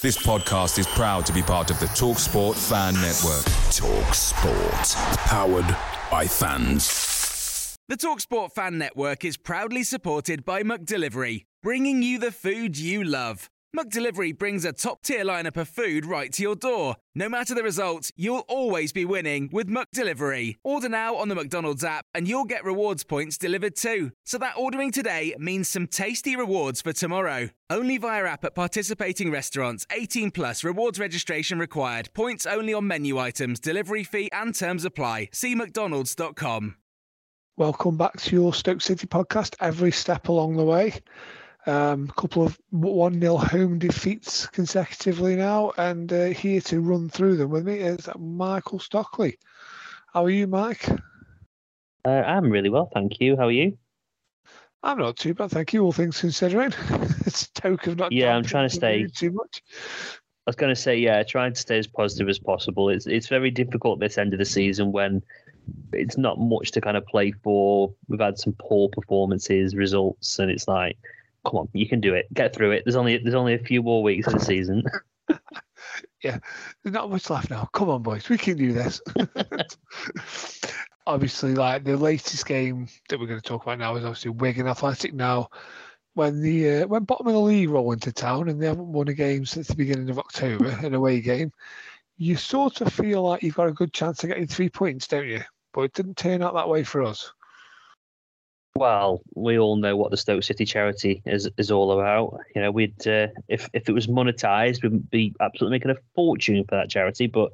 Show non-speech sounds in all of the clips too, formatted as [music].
This podcast is proud to be part of the TalkSport Fan Network. TalkSport. Powered by fans. The TalkSport Fan Network is proudly supported by McDelivery, bringing you the food you love. McDelivery brings a top tier lineup of food right to your door. No matter the result, you'll always be winning with McDelivery. Order now on the McDonald's app and you'll get rewards points delivered too. So that ordering today means some tasty rewards for tomorrow. Only via app at participating restaurants. 18 plus rewards registration required. Points only on menu items, delivery fee and terms apply. See McDonald's.com. Welcome back to your Stoke City podcast. Every step along the way. A um, couple of 1 0 home defeats consecutively now, and uh, here to run through them with me is Michael Stockley. How are you, Mike? Uh, I'm really well, thank you. How are you? I'm not too bad, thank you. All things considering, [laughs] it's a token of not. Yeah, I'm trying to stay too much. I was going to say, yeah, trying to stay as positive as possible. It's it's very difficult this end of the season when it's not much to kind of play for. We've had some poor performances, results, and it's like come on, you can do it. Get through it. There's only there's only a few more weeks of the season. [laughs] yeah, there's not much left now. Come on, boys, we can do this. [laughs] obviously, like the latest game that we're going to talk about now is obviously Wigan Athletic. Now, when the uh, when bottom of the league roll into town and they haven't won a game since the beginning of October, an away game, you sort of feel like you've got a good chance of getting three points, don't you? But it didn't turn out that way for us. Well, we all know what the Stoke City charity is is all about. You know, we'd uh, if if it was monetized, we'd be absolutely making a fortune for that charity. But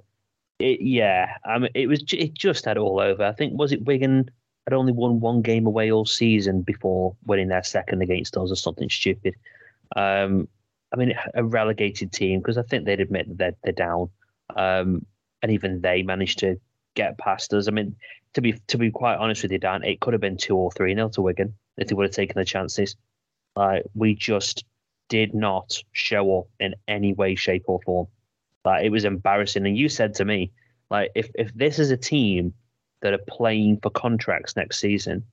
it, yeah, I mean, it was it just had all over. I think was it Wigan had only won one game away all season before winning their second against us or something stupid. Um, I mean, a relegated team because I think they'd admit that they're, they're down, um, and even they managed to get past us. I mean, to be to be quite honest with you, Dan, it could have been two or three nil to Wigan if they would have taken the chances. Like we just did not show up in any way, shape, or form. Like it was embarrassing. And you said to me, like if if this is a team that are playing for contracts next season,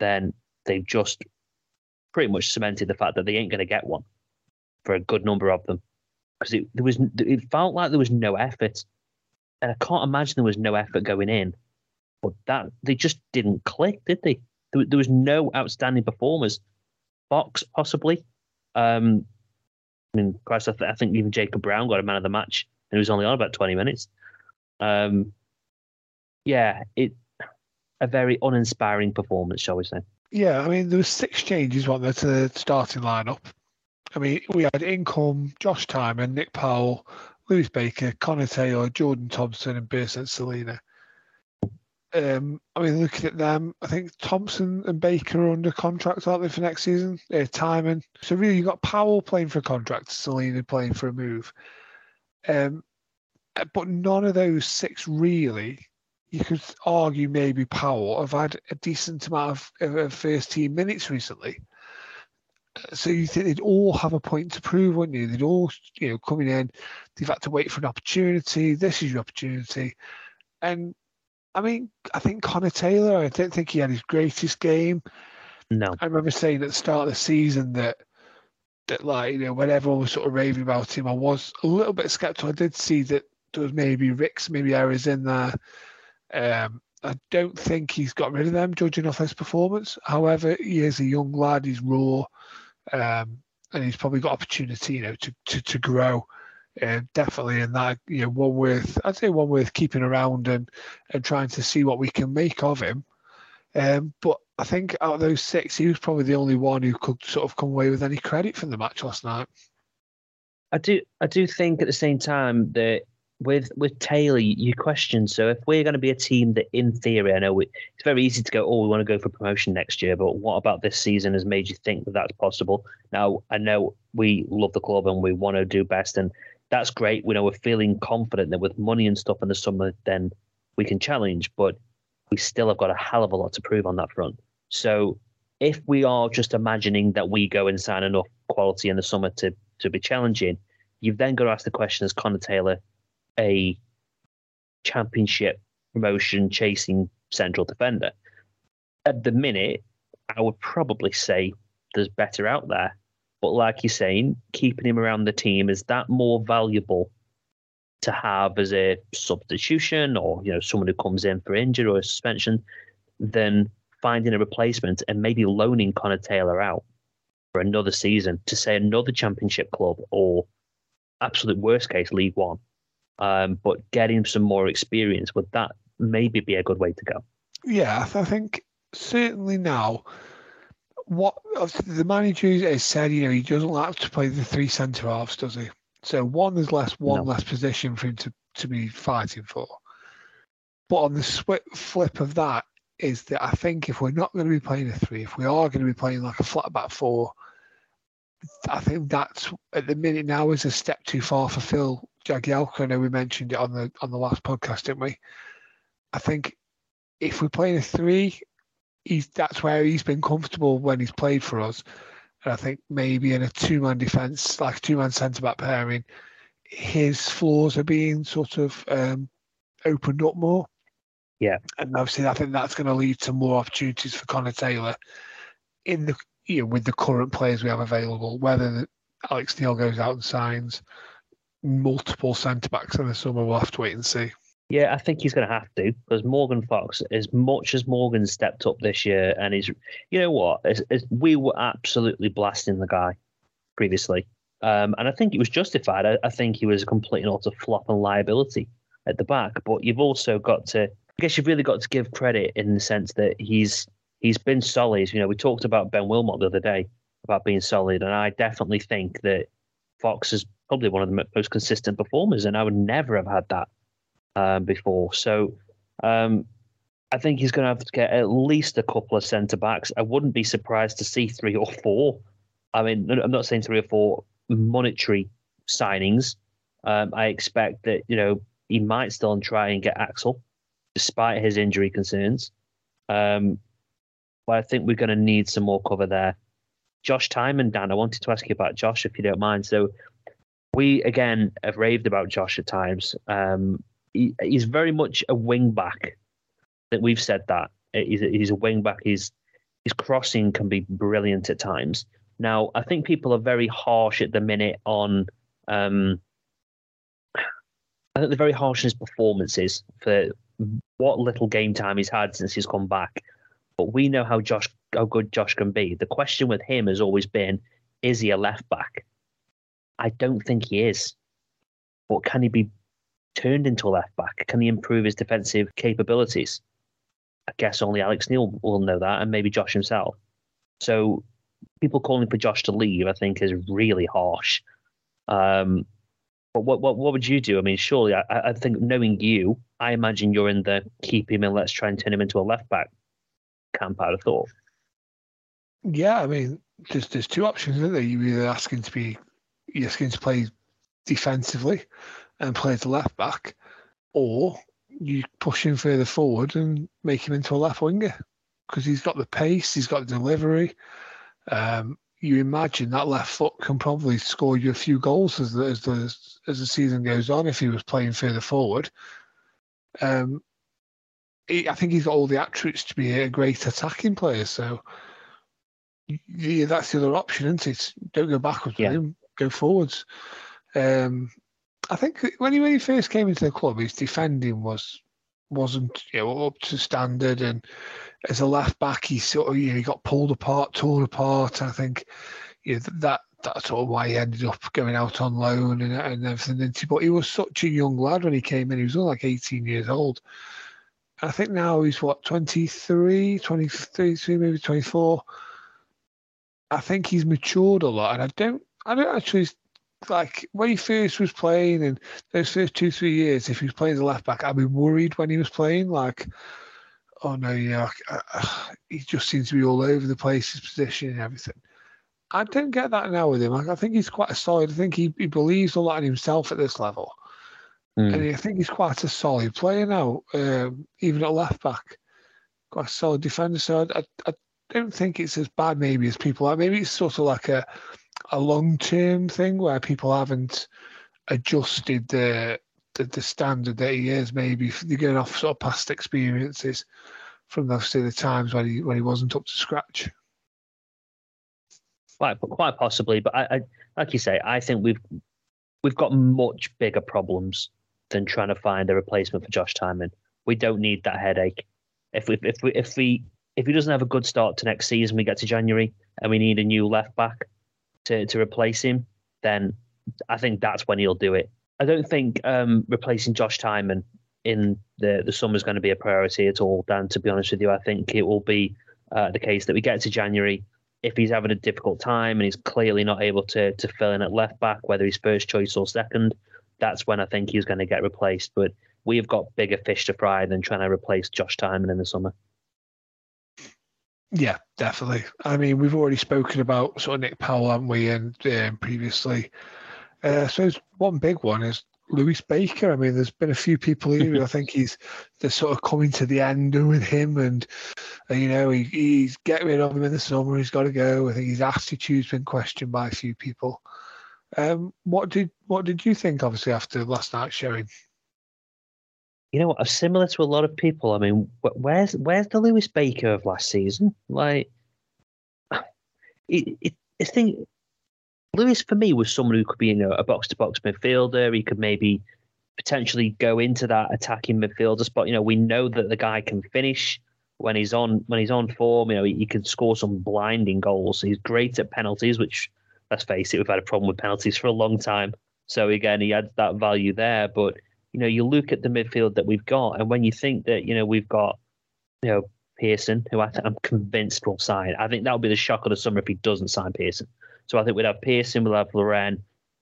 then they've just pretty much cemented the fact that they ain't going to get one for a good number of them because it there was it felt like there was no effort, and I can't imagine there was no effort going in but that they just didn't click, did they? There, there was no outstanding performers. Fox possibly. Um, I mean, Christ, I, th- I, think even Jacob Brown got a man of the match, and he was only on about twenty minutes. Um, yeah, it a very uninspiring performance, shall we say? Yeah, I mean, there was six changes, weren't there, to the starting lineup. I mean, we had Income, Josh Tymon, Nick Powell, Lewis Baker, Connor Taylor, Jordan Thompson, and Bersant Celina. Um, I mean, looking at them, I think Thompson and Baker are under contract, aren't they, for next season? Uh, Tymon. So really, you've got Powell playing for a contract, Celina playing for a move. Um, but none of those six really, you could argue maybe Powell have had a decent amount of, of first team minutes recently. So you think they'd all have a point to prove, wouldn't you? They'd all, you know, coming in, they've had to wait for an opportunity. This is your opportunity, and I mean, I think Connor Taylor, I don't think he had his greatest game. No. I remember saying at the start of the season that that like, you know, when everyone was sort of raving about him, I was a little bit skeptical. I did see that there was maybe Ricks, maybe errors in there. Um, I don't think he's got rid of them, judging off his performance. However, he is a young lad, he's raw, um, and he's probably got opportunity, you know, to, to, to grow uh, definitely in that you know one worth I'd say one worth keeping around and and trying to see what we can make of him. Um, but I think out of those six, he was probably the only one who could sort of come away with any credit from the match last night. I do I do think at the same time that with with Taylor, you question. So if we're going to be a team that, in theory, I know we, it's very easy to go, oh, we want to go for promotion next year, but what about this season has made you think that that's possible? Now I know we love the club and we want to do best, and that's great. We know we're feeling confident that with money and stuff in the summer, then we can challenge, but we still have got a hell of a lot to prove on that front. So if we are just imagining that we go and sign enough quality in the summer to to be challenging, you've then got to ask the question: Is Connor Taylor a championship promotion chasing central defender? At the minute, I would probably say there's better out there, But like you're saying, keeping him around the team is that more valuable to have as a substitution or you know someone who comes in for injury or suspension than finding a replacement and maybe loaning Connor Taylor out for another season to say another championship club or absolute worst case League One. Um, but getting some more experience would that maybe be a good way to go? Yeah, I think certainly now. What the manager has said, you know, he doesn't like to play the three centre halves, does he? So one is less, one no. less position for him to, to be fighting for. But on the flip of that is that I think if we're not going to be playing a three, if we are going to be playing like a flat back four, I think that's at the minute now is a step too far for Phil Jagielka. I know we mentioned it on the on the last podcast, didn't we? I think if we're playing a three, he's that's where he's been comfortable when he's played for us. And I think maybe in a two man defence, like two man centre back pairing, his flaws are being sort of um, opened up more. Yeah. And obviously I think that's going to lead to more opportunities for Connor Taylor in the you know, with the current players we have available, whether Alex Neil goes out and signs multiple centre backs in the summer, we'll have to wait and see. Yeah, I think he's going to have to because Morgan Fox, as much as Morgan stepped up this year, and he's, you know what, as, as we were absolutely blasting the guy previously, um, and I think it was justified. I, I, think he was a complete and utter flop and liability at the back. But you've also got to, I guess, you've really got to give credit in the sense that he's he's been solid. You know, we talked about Ben Wilmot the other day about being solid, and I definitely think that Fox is probably one of the most consistent performers, and I would never have had that um, before. So um, I think he's going to have to get at least a couple of centre backs. I wouldn't be surprised to see three or four. I mean, I'm not saying three or four monetary signings. Um, I expect that you know he might still try and get Axel, despite his injury concerns. Um, but I think we're going to need some more cover there. Josh Tymon, Dan, I wanted to ask you about Josh, if you don't mind. So we again have raved about Josh at times. Um, he, he's very much a wing back. That we've said that he's a, he's a wing back. His his crossing can be brilliant at times. Now I think people are very harsh at the minute on. Um, I think they're very harsh on his performances for what little game time he's had since he's come back. But we know how Josh how good Josh can be. The question with him has always been, is he a left back? I don't think he is. But can he be turned into a left back? Can he improve his defensive capabilities? I guess only Alex Neil will know that, and maybe Josh himself. So people calling for Josh to leave, I think, is really harsh. Um, but what, what what would you do? I mean, surely I, I think knowing you, I imagine you're in the keep him and let's try and turn him into a left back camp. I'd have thought. Yeah, I mean, there's there's two options, isn't there? You're either asking to be you're asking to play defensively, and play the left back, or you push him further forward and make him into a left winger because he's got the pace, he's got the delivery. Um, you imagine that left foot can probably score you a few goals as the, as the as the season goes on if he was playing further forward. Um, he, I think he's got all the attributes to be a great attacking player. So yeah, that's the other option, isn't it? Don't go backwards yeah. with him, go forwards. Um, I think when he when he first came into the club, his defending was wasn't you know up to standard, and as a left back, he sort of you know he got pulled apart, torn apart. I think you know, that that's sort of why he ended up going out on loan and, and everything. But he was such a young lad when he came in. He was only like 18 years old. I think now he's what 23, 23, maybe 24. I think he's matured a lot, and I don't, I don't actually like when he first was playing in those first two three years, if he was playing the left back, I'd be worried when he was playing. Like, oh no, yeah, uh, he just seems to be all over the place, his position and everything. I don't get that now with him. Like, I think he's quite a solid. I think he, he believes a lot in himself at this level, mm. and I think he's quite a solid player now, um, even at left back. Quite a solid defender. So I, I, I don't think it's as bad maybe as people are. Maybe it's sort of like a a long term thing where people haven't adjusted the, the, standard that he is. Maybe they're going off sort of past experiences from obviously the times when he when he wasn't up to scratch. Quite, quite possibly, but I, I, like you say, I think we've we've got much bigger problems than trying to find a replacement for Josh Tymon. We don't need that headache. If we if we if we if he doesn't have a good start to next season, we get to January and we need a new left back to to replace him, then I think that's when he'll do it. I don't think um, replacing Josh Tymon in the the summer is going to be a priority at all. Dan, to be honest with you, I think it will be uh, the case that we get to January. If he's having a difficult time and he's clearly not able to to fill in at left back, whether he's first choice or second, that's when I think he's going to get replaced. But we've got bigger fish to fry than trying to replace Josh Tymon in the summer. Yeah, definitely. I mean, we've already spoken about sort of Nick Powell, haven't we, and um, previously. Uh, suppose one big one is Lewis Baker. I mean, there's been a few people here. I think he's they're sort of coming to the end with him, and uh, you know he, he's getting rid of him in the summer. He's got to go. I think his attitude's been questioned by a few people. Um, what did what did you think? Obviously, after last night's showing. You know what? Similar to a lot of people. I mean, where's where's the Lewis Baker of last season? Like, it, it, I think Lewis for me was someone who could be you know, a box to box midfielder. He could maybe potentially go into that attacking midfielder spot. You know, we know that the guy can finish when he's on when he's on form. You know, he, he can score some blinding goals. He's great at penalties, which let's face it, we've had a problem with penalties for a long time. So again, he adds that value there. But you know, you look at the midfield that we've got, and when you think that you know we've got you know Pearson, who I am convinced will sign. I think that would be the shock of the summer if he doesn't sign Pearson. So I think we'd have Pearson, we'll have Laurent,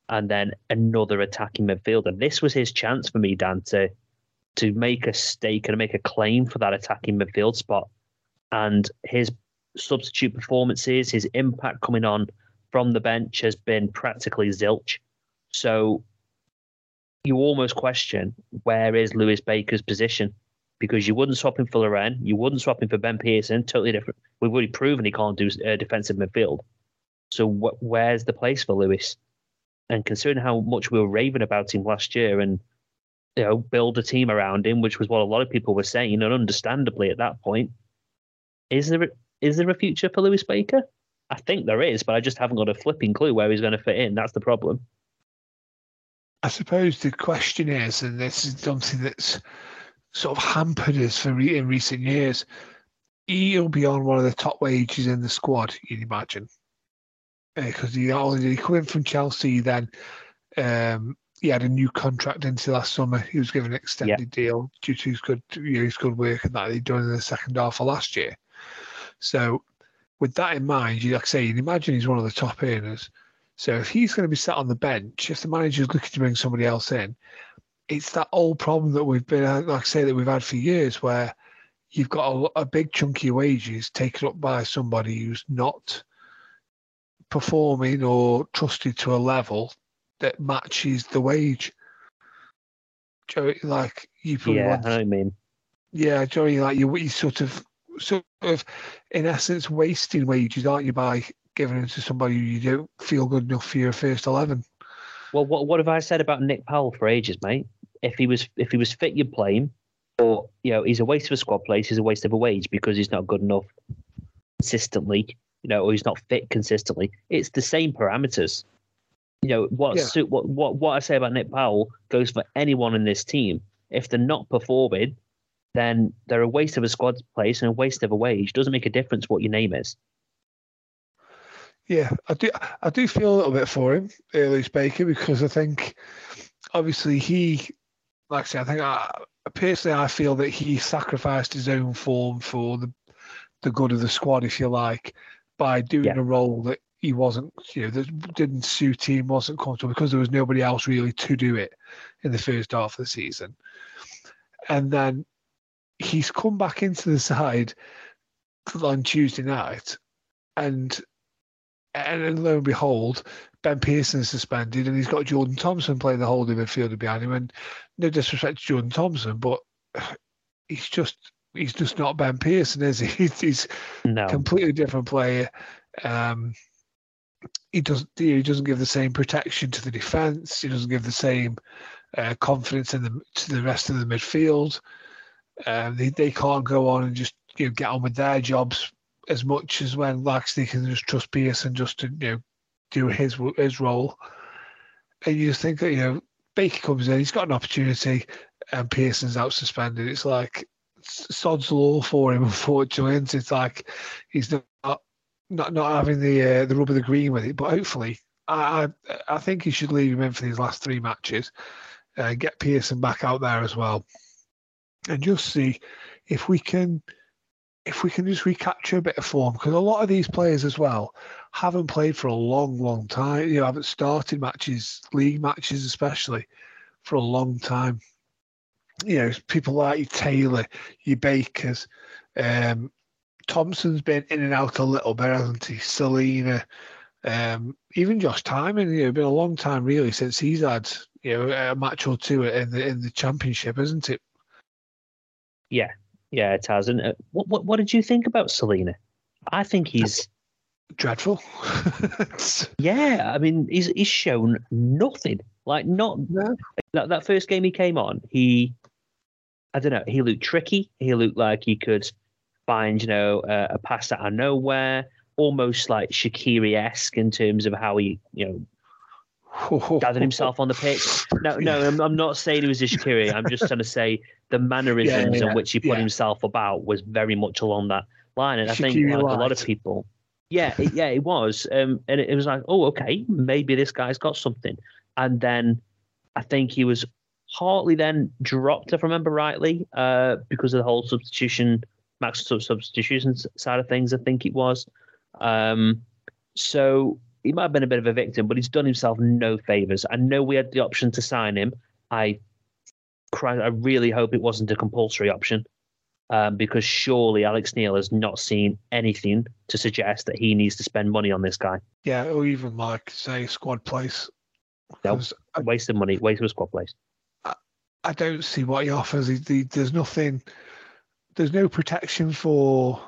and then another attacking midfielder. And this was his chance for me, Dan, to to make a stake and make a claim for that attacking midfield spot. And his substitute performances, his impact coming on from the bench has been practically zilch. So you almost question where is Lewis Baker's position because you wouldn't swap him for Laurent, you wouldn't swap him for Ben Pearson, totally different. We've already proven he can't do uh, defensive midfield. So wh- where's the place for Lewis? And considering how much we were raving about him last year, and you know, build a team around him, which was what a lot of people were saying, and understandably at that point, is there is there a future for Lewis Baker? I think there is, but I just haven't got a flipping clue where he's going to fit in. That's the problem. I suppose the question is, and this is something that's sort of hampered us for re- in recent years. He'll be on one of the top wages in the squad, you'd imagine because uh, he only he come in from Chelsea. Then um, he had a new contract into last summer. He was given an extended yeah. deal due to his good, you know, his good work and that he'd done in the second half of last year. So, with that in mind, you like I say, you imagine he's one of the top earners. So if he's going to be sat on the bench, if the manager's looking to bring somebody else in, it's that old problem that we've been, uh, like I say, that we've had for years, where you've got a, a big chunk of your wages taken up by somebody who's not performing or trusted to a level that matches the wage. Joey, like you probably yeah, want, I mean, yeah, Joey, like you, you sort of, sort of, in essence, wasting wages, aren't you, by giving them to somebody you don't feel good enough for your first eleven. Well, what what have I said about Nick Powell for ages, mate? If he was if he was fit, you'd play him. Or you know, he's a waste of a squad place. He's a waste of a wage because he's not good enough consistently you know, or he's not fit consistently. It's the same parameters. You know, what yeah. what what what I say about Nick Powell goes for anyone in this team. If they're not performing, then they're a waste of a squad place and a waste of a wage. Doesn't make a difference what your name is. Yeah, I do. I do feel a little bit for him, uh, Lewis Baker, because I think obviously he, like I said, I think I, personally I feel that he sacrificed his own form for the the good of the squad, if you like by doing yeah. a role that he wasn't, you know, that didn't suit him, wasn't comfortable because there was nobody else really to do it in the first half of the season. And then he's come back into the side on Tuesday night, and and then lo and behold, Ben Pearson is suspended, and he's got Jordan Thompson playing the holding midfielder behind him. And no disrespect to Jordan Thompson, but [sighs] he's just he's just not Ben Pearson, is he? [laughs] He's, he's no. completely different player. Um, he doesn't he doesn't give the same protection to the defence. He doesn't give the same uh, confidence in the to the rest of the midfield. Um, they they can't go on and just you know, get on with their jobs as much as when Laxley can just trust Pearson just to you know do his his role. And you think that you know Baker comes in, he's got an opportunity, and Pearson's out suspended. It's like sod's law for him, [laughs] unfortunately. And it's like he's not not not having the uh, the rub of the green with it. But hopefully, I I think he should leave him in for these last three matches, and uh, get Pearson back out there as well, and just see if we can if we can just recapture a bit of form because a lot of these players as well haven't played for a long, long time. You know, haven't started matches, league matches especially, for a long time. You know, people like Taylor, your Bakers, um, Thompson's been in and out a little bit, hasn't he? Celina, um, even Josh Tymon, you know, been a long time really since he's had you know a match or two in the in the championship, isn't it? Yeah, yeah, it has. And what, what what did you think about Celina? I think he's dreadful. [laughs] yeah, I mean, he's he's shown nothing. Like not no. that that first game he came on, he I don't know, he looked tricky. He looked like he could find you know uh, a pass out of nowhere, almost like Shaqiri esque in terms of how he you know gathered [laughs] himself on the pitch. No, no, I'm, I'm not saying he was a Shaqiri. I'm just trying to say the mannerisms yeah, yeah, in which he put yeah. himself about was very much along that line. And I think like, a lot of people, yeah, it, yeah, it was. Um, and it, it was like, oh, okay, maybe this guy's got something. And then I think he was partly then dropped, if I remember rightly, uh, because of the whole substitution, max substitution side of things. I think it was. Um, so he might have been a bit of a victim, but he's done himself no favors. I know we had the option to sign him. I, I really hope it wasn't a compulsory option, um, because surely Alex Neil has not seen anything to suggest that he needs to spend money on this guy. Yeah, or even like say squad place. No, waste of money, waste of squad place. I, I don't see what he offers. He, he, there's nothing. There's no protection for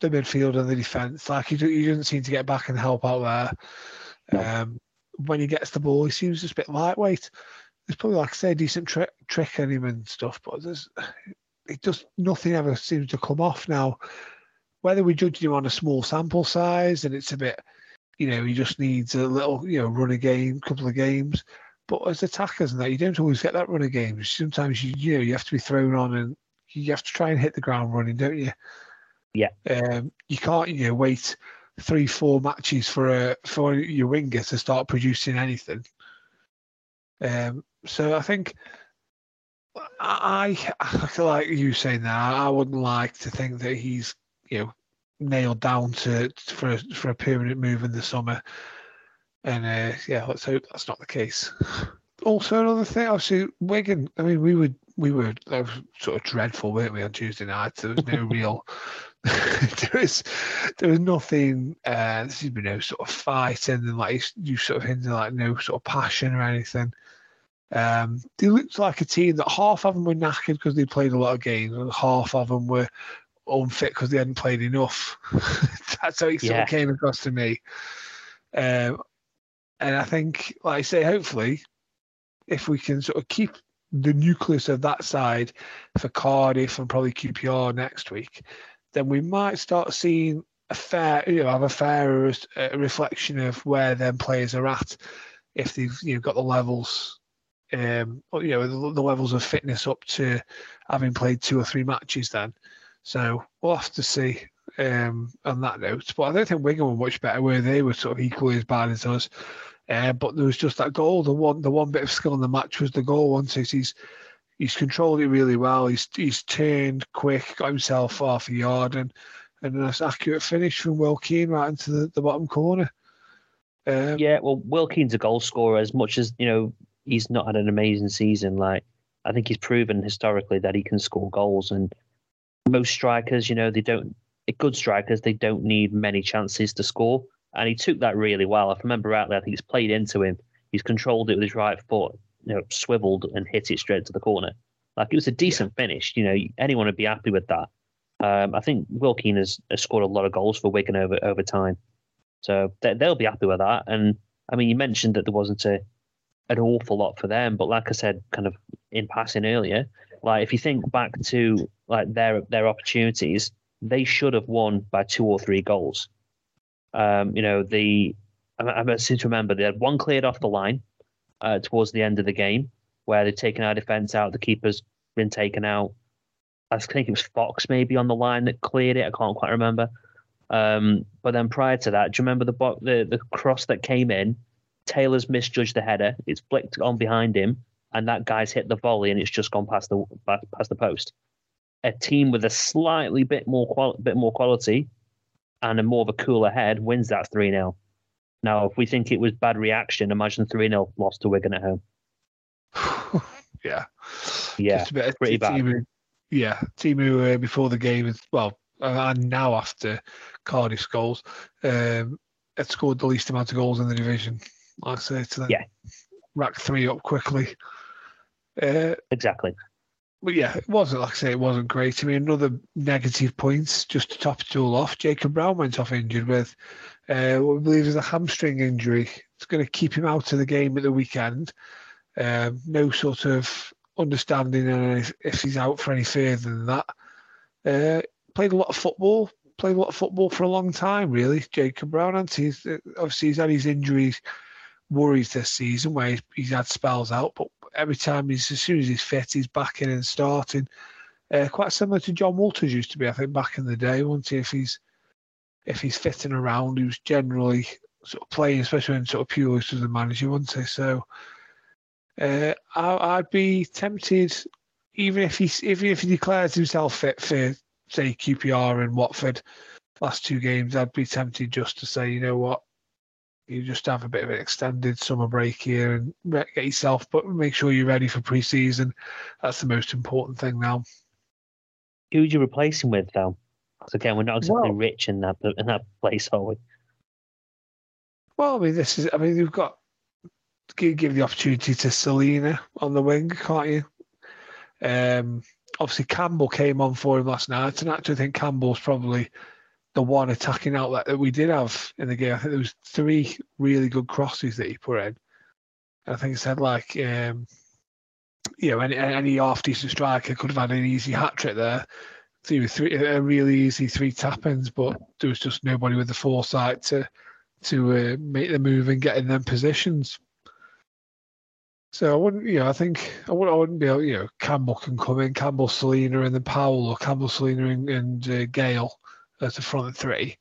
the midfield and the defence. Like he, he doesn't seem to get back and help out there. Um, when he gets the ball, he seems just a bit lightweight. There's probably, like I say, a decent trick, trick in him and stuff, but there's it just nothing ever seems to come off now. Whether we judge him on a small sample size and it's a bit, you know, he just needs a little, you know, run a game, couple of games. But as attackers and that, you don't always get that run of games. Sometimes you, you know, you have to be thrown on and you have to try and hit the ground running, don't you? Yeah. Um, you can't you know wait three four matches for a for your winger to start producing anything. Um, so I think I, I feel like you saying that I wouldn't like to think that he's you know nailed down to for for a permanent move in the summer. And uh, yeah, let's hope that's not the case. Also, another thing, obviously, Wigan. I mean, we would we were that was sort of dreadful, weren't we, on Tuesday night? There was no [laughs] real [laughs] there was there was nothing. Uh, there's been no sort of fighting and like you sort of hinted like no sort of passion or anything. Um, they looked like a team that half of them were knackered because they played a lot of games, and half of them were unfit because they hadn't played enough. [laughs] That's how it sort yeah. of came across to me. Um, and I think, like I say, hopefully, if we can sort of keep the nucleus of that side for Cardiff and probably QPR next week, then we might start seeing a fair, you know, have a fairer uh, reflection of where them players are at if they've you know got the levels, um, you know, the, the levels of fitness up to having played two or three matches. Then, so we'll have to see um, on that note. But I don't think Wigan were much better where they were sort of equally as bad as us. Uh, but there was just that goal. The one, the one bit of skill in the match was the goal. Once he's he's controlled it really well. He's he's turned quick, got himself half a yard, and and a nice accurate finish from Will Keane right into the, the bottom corner. Um, yeah, well, Will Keane's a goal scorer. As much as you know, he's not had an amazing season. Like I think he's proven historically that he can score goals, and most strikers, you know, they don't. Good strikers, they don't need many chances to score, and he took that really well. If I remember rightly, I think it's played into him. He's controlled it with his right foot, you know, swiveled and hit it straight to the corner. Like it was a decent finish. You know, anyone would be happy with that. Um, I think Will Keane has, has, scored a lot of goals for Wigan over over time, so they, will be happy with that. And I mean, you mentioned that there wasn't a an awful lot for them, but like I said, kind of in passing earlier, like if you think back to like their their opportunities, they should have won by two or three goals. Um, you know, the I, I seem to remember they had one cleared off the line uh, towards the end of the game where they'd taken our defence out, the keeper's been taken out. I think it was Fox maybe on the line that cleared it. I can't quite remember. Um, but then prior to that, do you remember the bo- the the cross that came in? Taylor's misjudged the header. It's flicked on behind him, and that guy's hit the volley, and it's just gone past the past the post. A team with a slightly bit more qual- bit more quality and a more of a cooler head wins that three 0 Now, if we think it was bad reaction, imagine three 0 lost to Wigan at home. [laughs] yeah, Yeah, bit pretty bad. Timu, yeah, Timu uh, before the game is well, and now after Cardiff's goals, um, had scored the least amount of goals in the division. Like I say, to then Yeah. rack three up quickly. Uh, exactly. But yeah, it wasn't like I say, it wasn't great. I mean, another negative points just to top it all off. Jacob Brown went off injured with uh, what we believe is a hamstring injury. It's going to keep him out of the game at the weekend. Um, no sort of understanding if, he's out for any further than that. Uh, played a lot of football. Played a lot of football for a long time, really. Jacob Brown, and he's obviously he's had his injuries worries this season where he's, he's had spells out, but every time he's as soon as he's fit, he's back in and starting. Uh, quite similar to Jon Walters used to be, I think, back in the day. Once he? If he's if he's fitting around, he was generally sort of playing, especially when sort of Pulis was the manager, wasn't he? So uh, I, I'd be tempted, even if he if if he declares himself fit for say QPR and Watford last two games, I'd be tempted just to say, you know what, you just have a bit of an extended summer break here and get yourself, but make sure you're ready for pre-season. That's the most important thing now. Who would you replace him with, though? Because again, we're not exactly Well- rich in that in that place, are we? Well, I mean, this is. I mean, you've got give, give the opportunity to Celina on the wing, can't you? Um, obviously, Campbell came on for him last night, and I actually think Campbell's probably the one attacking outlet that we did have in the game. I think there was three really good crosses that he put in. I think it said like, um, you know, any any half decent striker could have had an easy hat trick there. Three, three, a really easy three tap ins, but there was just nobody with the foresight to to uh, make the move and get in them positions. So I wouldn't, you know, I think I wouldn't, I wouldn't be able, you know, Campbell can come in, Campbell, Celina, and then Powell, or Campbell, Celina, and, and uh, Gayle as the front three.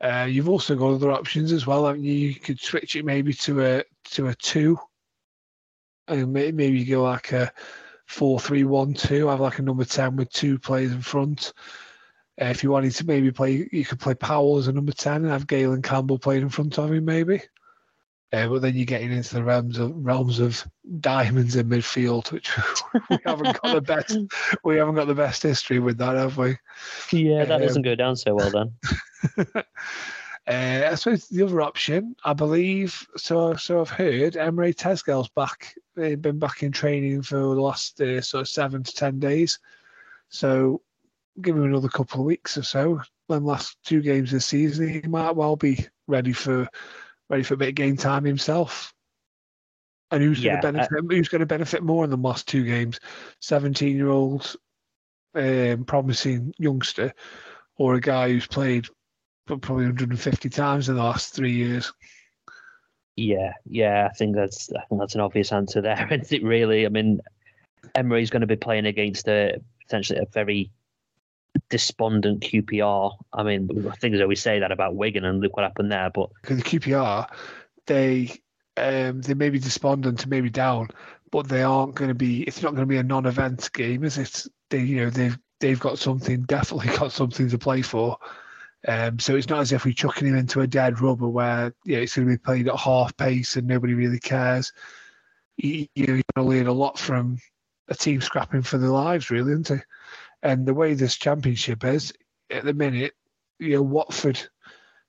Uh, you've also got other options as well. haven't you? you could switch it maybe to a to a two, and may- maybe you go like a four-three-one-two. Have like a number ten with two players in front. Uh, if you wanted to maybe play, you could play Powell as a number 10 and have Galen Campbell playing in front of him, maybe. Uh, but then you're getting into the realms of realms of diamonds in midfield, which [laughs] we haven't got the best. We haven't got the best history with that, have we? Yeah, that Um, doesn't go down so well then. [laughs] uh, I suppose the other option, I believe, so so I've heard, Emre Tezgel's back. They've been back in training for the last uh, sort of seven to ten days. So give him another couple of weeks or so. Then last two games this season, he might well be ready for ready for a bit of game time himself. And who's Yeah, uh, going to benefit? who's going to benefit more in the last two games? Seventeen-year-old, um, promising youngster, or a guy who's played probably 150 times in the last three years. Yeah, yeah, I think that's I think that's an obvious answer there, [laughs] isn't it? Really, I mean, Emre's going to be playing against a potentially a very despondent QPR. I mean, think as we say that about Wigan, and look what happened there. But Because the QPR, they um, they may be despondent maybe down, but they aren't going to be. It's not going to be a non-event game, is it? They, you know, they've they've got something, definitely got something to play for. Um, so it's not as if we're chucking him into a dead rubber where yeah, it's going to be played at half pace and nobody really cares. You, you're going to learn a lot from a team scrapping for their lives, really, isn't it? And the way this championship is at the minute, you know, Watford,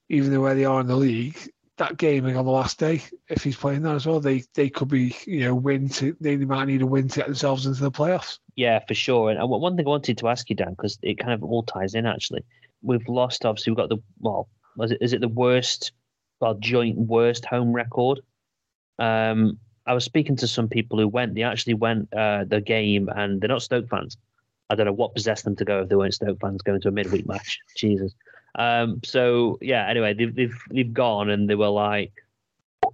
even though where they are in the league, that gaming on the last day, if he's playing that as well, they they could be, you know, win to they might need a win to get themselves into the playoffs. yeah, for sure. And uh, one thing I wanted to ask you, Dan, because it kind of all ties in actually. We've lost. Obviously, we've got the well. Was it is it the worst? Well, joint worst home record. Um, I was speaking to some people who went. They actually went uh, the game, and they're not Stoke fans. I don't know what possessed them to go if they weren't Stoke fans going to a midweek match. Jesus. Um, so yeah. Anyway, they've they've they've gone and they were like,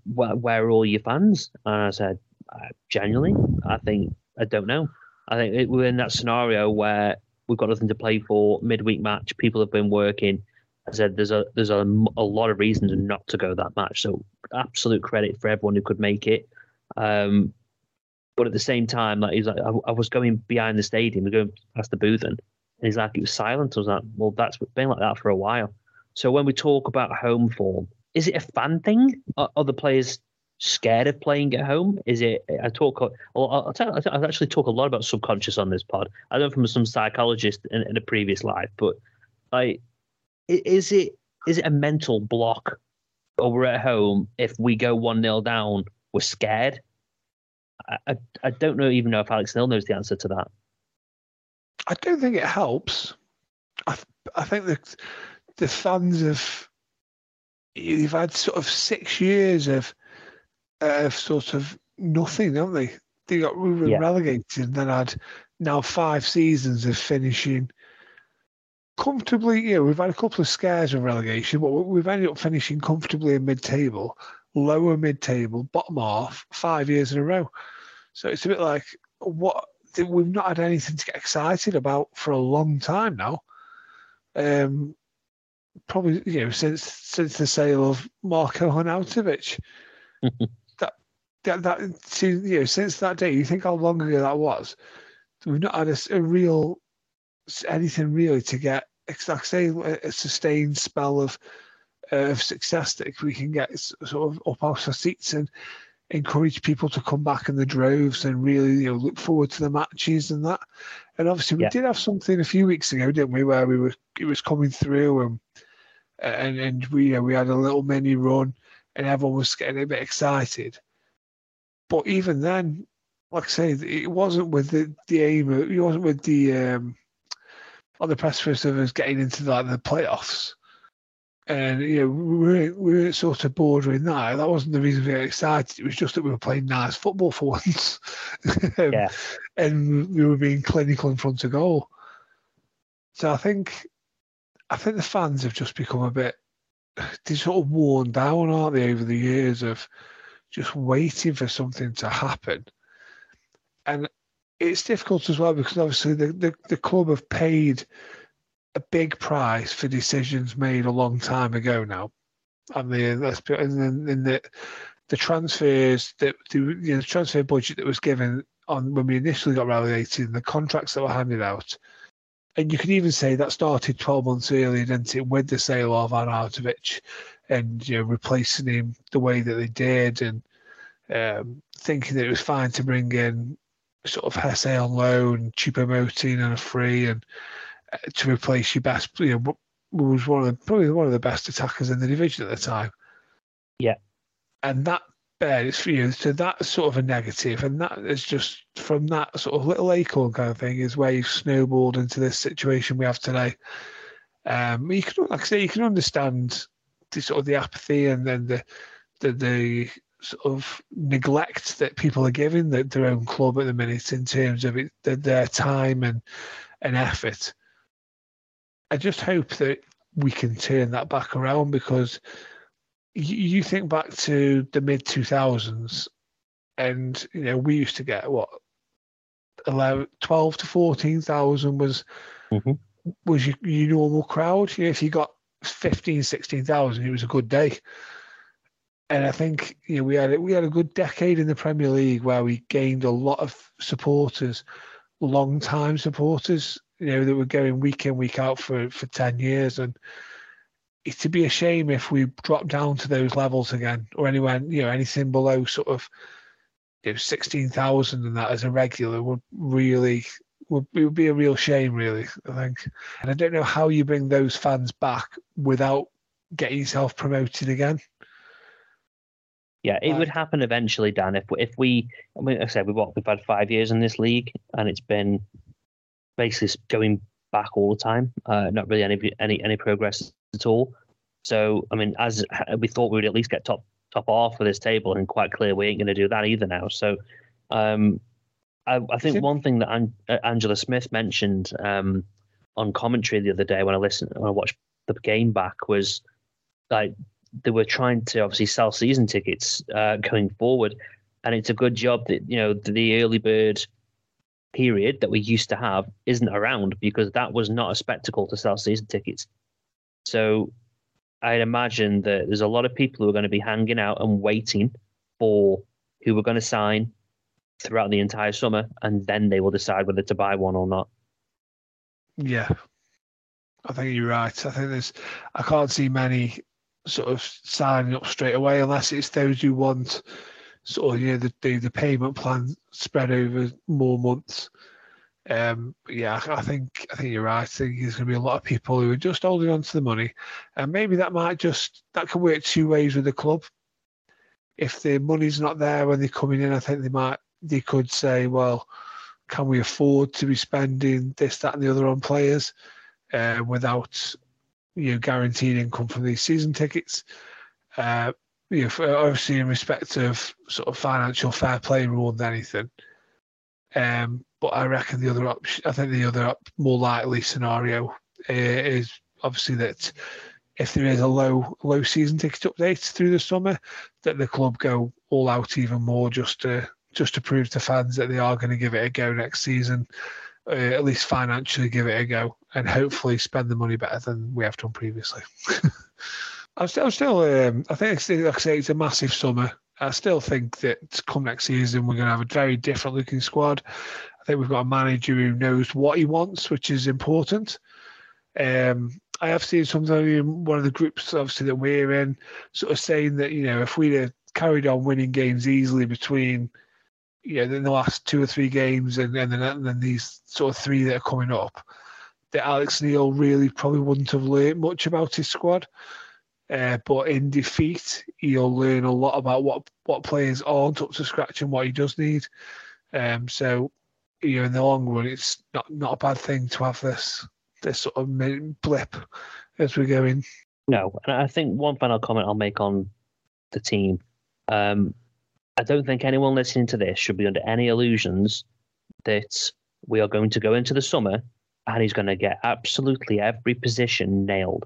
"Where, where are all your fans?" And I said, uh, "Genuinely, I think I don't know. I think it, we're in that scenario where we've got nothing to play for. Midweek match. People have been working. I said there's a there's a, a lot of reasons not to go that match. So absolute credit for everyone who could make it. Um, but at the same time, like he's like, I, I was going behind the stadium, going past the booth, and he's like, it was silent. I was like, well, that's been like that for a while. So when we talk about home form, is it a fan thing? Are, are the players scared of playing at home? Is it? I talk. I'll, tell, I actually talk a lot about subconscious on this pod. I learned from some psychologist in, in a previous life, but like, is it is it a mental block over at home if we go one 0 down? We're scared I, I don't know even know if Alex Neil knows the answer to that. I don't think it helps. I I think the the fans have you've had sort of six years of of sort of nothing, haven't they? They got we were yeah. relegated and then had now five seasons of finishing comfortably. Yeah, we've had a couple of scares of relegation, but we've ended up finishing comfortably in mid-table, lower mid-table, bottom half, five years in a row. So it's a bit like what we've not had anything to get excited about for a long time now. Um, probably you know since since the sale of Marko Arnautovic. [laughs] that that that you know since that day, you think how long ago that was? We've not had a, a real anything really to get like say a sustained spell of of success that we can get sort of up off our seats and encourage people to come back in the droves and really you know look forward to the matches and that. And obviously we yeah. did have something a few weeks ago, didn't we, where we were it was coming through and and and we you know, we had a little mini run and everyone was getting a bit excited. But even then, like I say, it wasn't with the, the aim. It wasn't with the um, on the precipice of us getting into like the playoffs and you know we were, we were sort of bordering that. That wasn't the reason we were excited. It was just that we were playing nice football for [laughs] once, um, yeah. and we were being clinical in front of goal. So I think, I think the fans have just become a bit, they sort of worn down, aren't they, over the years of just waiting for something to happen, and it's difficult as well because obviously the the, the club have paid a big price for decisions made a long time ago now. And the let's put in, in the the transfers that the, you know, the transfer budget that was given on when we initially got relegated and the contracts that were handed out. And you could even say that started 12 months earlier, didn't it, with the sale of Arnautovic and you know replacing him the way that they did, and um, thinking that it was fine to bring in sort of Jesé on loan, Choupo-Moting and a free, and to replace your best, you know, was one of the probably one of the best attackers in the division at the time. Yeah, and that bears for you. So that's sort of a negative, and that is just from that sort of little acorn kind of thing is where you've snowballed into this situation we have today. Um, you can, like I say, you can understand the sort of the apathy and then the the, the sort of neglect that people are giving the, their own club at the minute in terms of it, the, their time and and effort. I just hope that we can turn that back around because you, you think back to the mid 2000s and you know we used to get what 11, 12 to 14,000 was mm-hmm. was your, your, normal crowd. You know, if you got 15 16,000 it was a good day. And I think you know we had we had a good decade in the Premier League where we gained a lot of supporters long time supporters you know, that were going week in, week out for, for 10 years. And to be a shame if we drop down to those levels again or anywhere, you know, anything below sort of you know, 16,000 and that as a regular would really, would, it would be a real shame, really, I think. And I don't know how you bring those fans back without getting yourself promoted again. Yeah, it would happen eventually, Dan. If if we, I mean, like I said, we've what we've had five years in this league, and it's been basically going back all the time. Uh, not really any any any progress at all. So I mean, as we thought we would at least get top top half of this table, and quite clear we ain't going to do that either now. So um, I, I think one thing that An- uh, Angela Smith mentioned um, on commentary the other day when I listened when I watched the game back was like they were trying to obviously sell season tickets uh, going forward, and it's a good job that you know the early bird period that we used to have isn't around because that was not a spectacle to sell season tickets. So I'd imagine that there's a lot of people who are going to be hanging out and waiting for who are going to sign throughout the entire summer, and then they will decide whether to buy one or not. Yeah, I think you're right. I think there's, I can't see many sort of signing up straight away unless it's those who want sort of you know the the, the payment plan spread over more months. Um, yeah, I think I think you're right. I think there's going to be a lot of people who are just holding on to the money, and maybe that might just that can work two ways with the club. If the money's not there when they're coming in, I think they might they could say, well, can we afford to be spending this, that, and the other on players uh, without you know guaranteed income from these season tickets? Uh, you know, for, obviously in respect of sort of financial fair play more than anything. Um, but I reckon the other option, I think the other more likely scenario uh, is obviously that if there is a low low season ticket update through the summer, that the club go all out even more just to just to prove to fans that they are going to give it a go next season, uh, at least financially give it a go, and hopefully spend the money better than we have done previously. [laughs] I'm still, I'm still um, I think, it's, like I say, it's a massive summer. I still think that come next season, we're going to have a very different looking squad. I think we've got a manager who knows what he wants, which is important. Um, I have seen somebody in one of the groups, obviously, that we're in, sort of saying that, you know, if we'd have carried on winning games easily between, you know, in the last two or three games and, and, then, and then these sort of three that are coming up, that Alex Neil really probably wouldn't have learned much about his squad. Uh, but in defeat, he'll learn a lot about what what players aren't up to scratch and what he does need. Um, so, you know, in the long run, it's not not a bad thing to have this this sort of blip as we go in. No, and I think one final comment I'll make on the team. Um, I don't think anyone listening to this should be under any illusions that we are going to go into the summer and he's going to get absolutely every position nailed.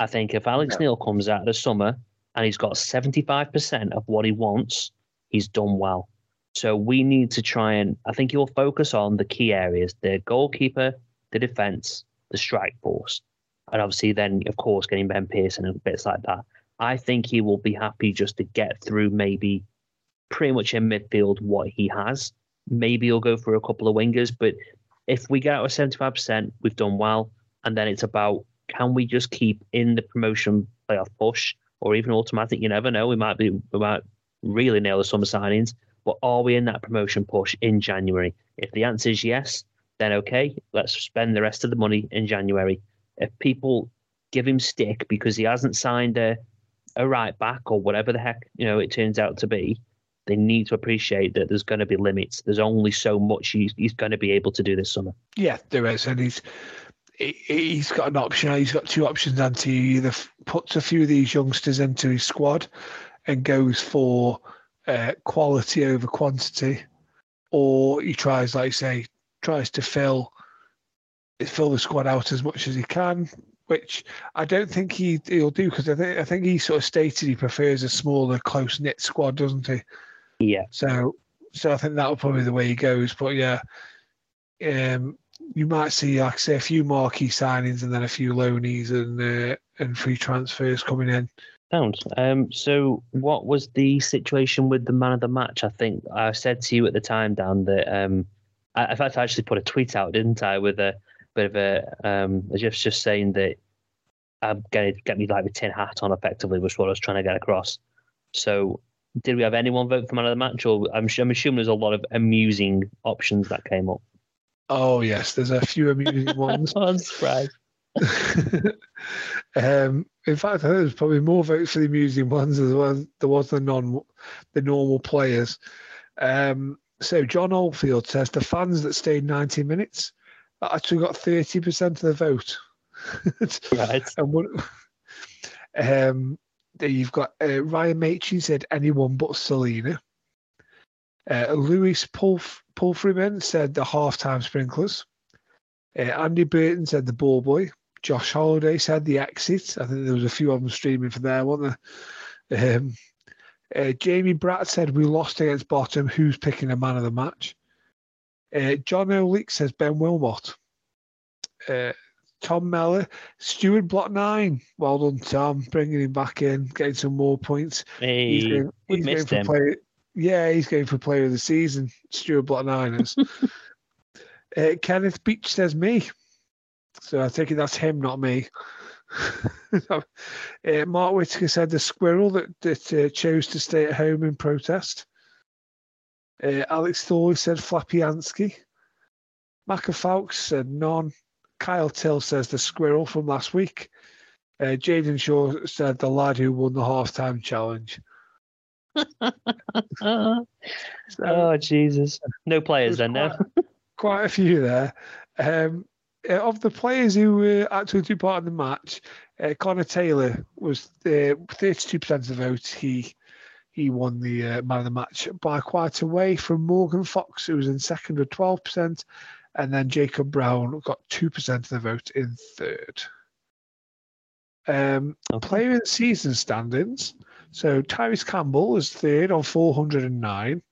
I think if Alex no. Neil comes out of the summer and he's got 75% of what he wants, he's done well. So we need to try and, I think he'll focus on the key areas the goalkeeper, the defence, the strike force. And obviously, then, of course, getting Ben Pearson and bits like that. I think he will be happy just to get through maybe pretty much in midfield what he has. Maybe he'll go for a couple of wingers, but if we get out of 75%, we've done well. And then it's about can we just keep in the promotion playoff push or even automatic? You never know. We might be we might really nail the summer signings, but are we in that promotion push in January? If the answer is yes, then okay, let's spend the rest of the money in January. If people give him stick because he hasn't signed a a right back or whatever the heck you know it turns out to be, they need to appreciate that there's going to be limits. There's only so much he's, he's going to be able to do this summer. Yeah, there is, and he's he's got an option. He's got two options, and he either puts a few of these youngsters into his squad and goes for uh, quality over quantity, or he tries, like say, tries to fill fill the squad out as much as he can, which I don't think he he'll do because I think I think he sort of stated he prefers a smaller, close knit squad, doesn't he? Yeah. So so I think that'll probably be the way he goes. But yeah, um, you might see, like I say, a few marquee signings and then a few loanies and uh, and free transfers coming in. Sounds. Um, so, what was the situation with the man of the match? I think I said to you at the time, Dan, that um, I, in fact, I actually put a tweet out, didn't I, with a bit of a um, just just saying that I'm going to get me like a tin hat on, effectively, was what I was trying to get across. So, did we have anyone vote for man of the match, or I'm, I'm assuming there's a lot of amusing options that came up. Oh yes, there's a few amusing [laughs] ones. I'm surprised. [laughs] um, in fact, I think there's probably more votes for the amusing ones as well. There was the non, the normal players. Um, so John Oldfield says the fans that stayed 90 minutes actually got 30% of the vote. [laughs] right. and what, um, you've got uh, Ryan Machin said anyone but Celina. Uh, Louis Pulf- Pulfriman said the halftime sprinklers. Uh, Andy Burton said the ball boy. Josh Holiday said the exit. I think there was a few of them streaming for there, wasn't there? Um, uh, Jamie Bratt said we lost against Bottom. Who's picking a man of the match? Uh, John O'Leek says Ben Wilmot. Uh, Tom Meller, Stuart Block Nine. Well done, Tom, bringing him back in, getting some more points. Hey, going, we missed for him. player, yeah, he's going for player of the season. Stuart Block Niners. [laughs] uh, Kenneth Beach says me. So I think that's him, not me. [laughs] uh, Mark Whitaker said the squirrel that, that uh, chose to stay at home in protest. Uh, Alex Thorley said Flapiansky. Macca Fawkes said none. Kyle Till says the squirrel from last week. Uh, Jaden Shaw said the lad who won the halftime challenge. So, [laughs] oh Jesus! No players then now. quite, quite a few there. Um, uh, of the players who uh, actually took part in the match, uh, Connor Taylor was uh, 32% of the vote. He he won the uh, man of the match by quite a way from Morgan Fox, who was in second with 12%, and then Jacob Brown got 2% of the vote in third. Um, Okay. Player in the season standings. So Tyrese Campbell is third on 409.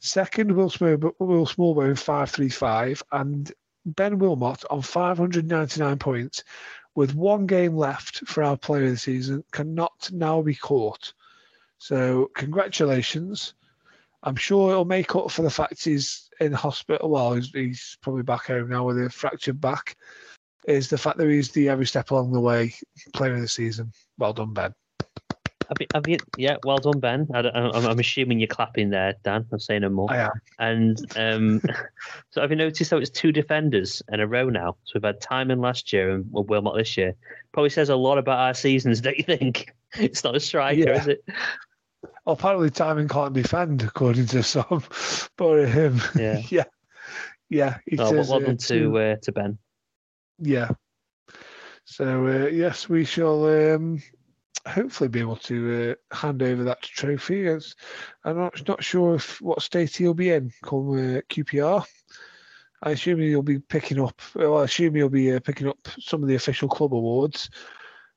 Second, Will, Smallbone, Will Smallbone 535. And Ben Wilmot on 599 points with one game left for our player of the season cannot now be caught. So congratulations. I'm sure it'll make up for the fact he's in hospital. Well, he's, he's probably back home now with a fractured back. Is the fact that he's the every step along the way player of the season. Well done, Ben. Have you, have you, yeah, well done, Ben. I, I'm, I'm assuming you're clapping there, Dan. I'm saying no more. I am. And um, [laughs] so have you noticed how it's two defenders in a row now? So we've had Tymon last year and Will Wilmot this year. Probably says a lot about our seasons, don't you think? [laughs] It's not a striker, Yeah. is it? Apparently Tymon can't be defend, according to some. [laughs] But um, Yeah. [laughs] yeah, yeah. It Oh, well, says, well uh, to uh, to Ben. Yeah. So uh, yes, we shall um, hopefully be able to uh, hand over that trophy. As I'm not not sure if what state he'll be in come uh, QPR. I assume he'll be picking up. Well, I assume he'll be uh, picking up some of the official club awards.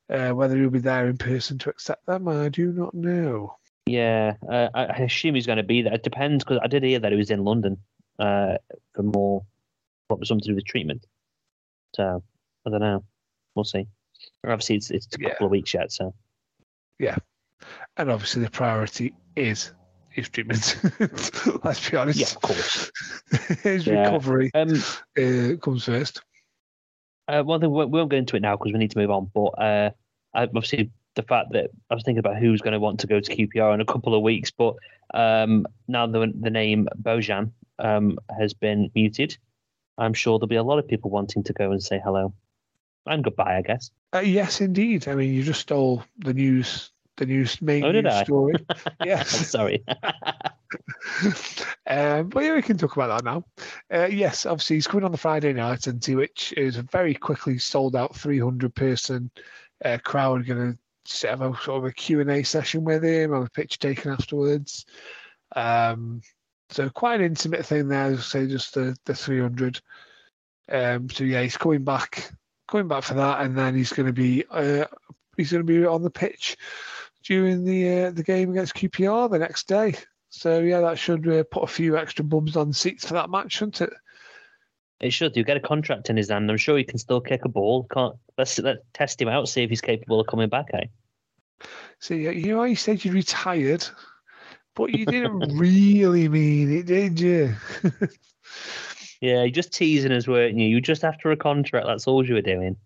Uh, whether he'll be there in person to accept them, I do not know. Yeah, uh, I, assume he's going to be there. It depends because I did hear that he was in London uh, for more, what was something to do with treatment. So I don't know. We'll see. Obviously, it's it's a couple Yeah. of weeks yet. So yeah. And obviously, the priority is his treatment. [laughs] Let's be honest. yeah, of course. [laughs] his Yeah. recovery Um, uh, comes first. Uh, then we we won't go into it now because we need to move on. But uh, obviously, the fact that I was thinking about who's going to want to go to QPR in a couple of weeks, but um, now the the name Bojan um, has been muted, I'm sure there'll be a lot of people wanting to go and say hello and goodbye. I guess. Uh, yes, indeed. I mean, you just stole the news, the news main Oh, news story. [laughs] Yes. sorry. [laughs] [laughs] um, but yeah, we can talk about that now. Uh, yes, obviously he's coming on the Friday night, and to which is a very quickly sold out 300 person uh, crowd going to set up a sort of a Q and A session with him, have a picture taken afterwards. Um, so quite an intimate thing there. Say just the the 300. Um, so yeah, he's coming back, coming back for that, and then he's going to be uh, he's going to be on the pitch during the uh, the game against QPR the next day. So yeah, that should uh, put a few extra bums on seats for that match, shouldn't it? It should. You get a contract in his hand. I'm sure he can still kick a ball. Can't let's let's test him out, see if he's capable of coming back. Eh? See, you know, you said you retired, but you didn't [laughs] really mean it, did you? [laughs] Yeah, you're just teasing us, weren't you? You just after a contract. That's all you were doing.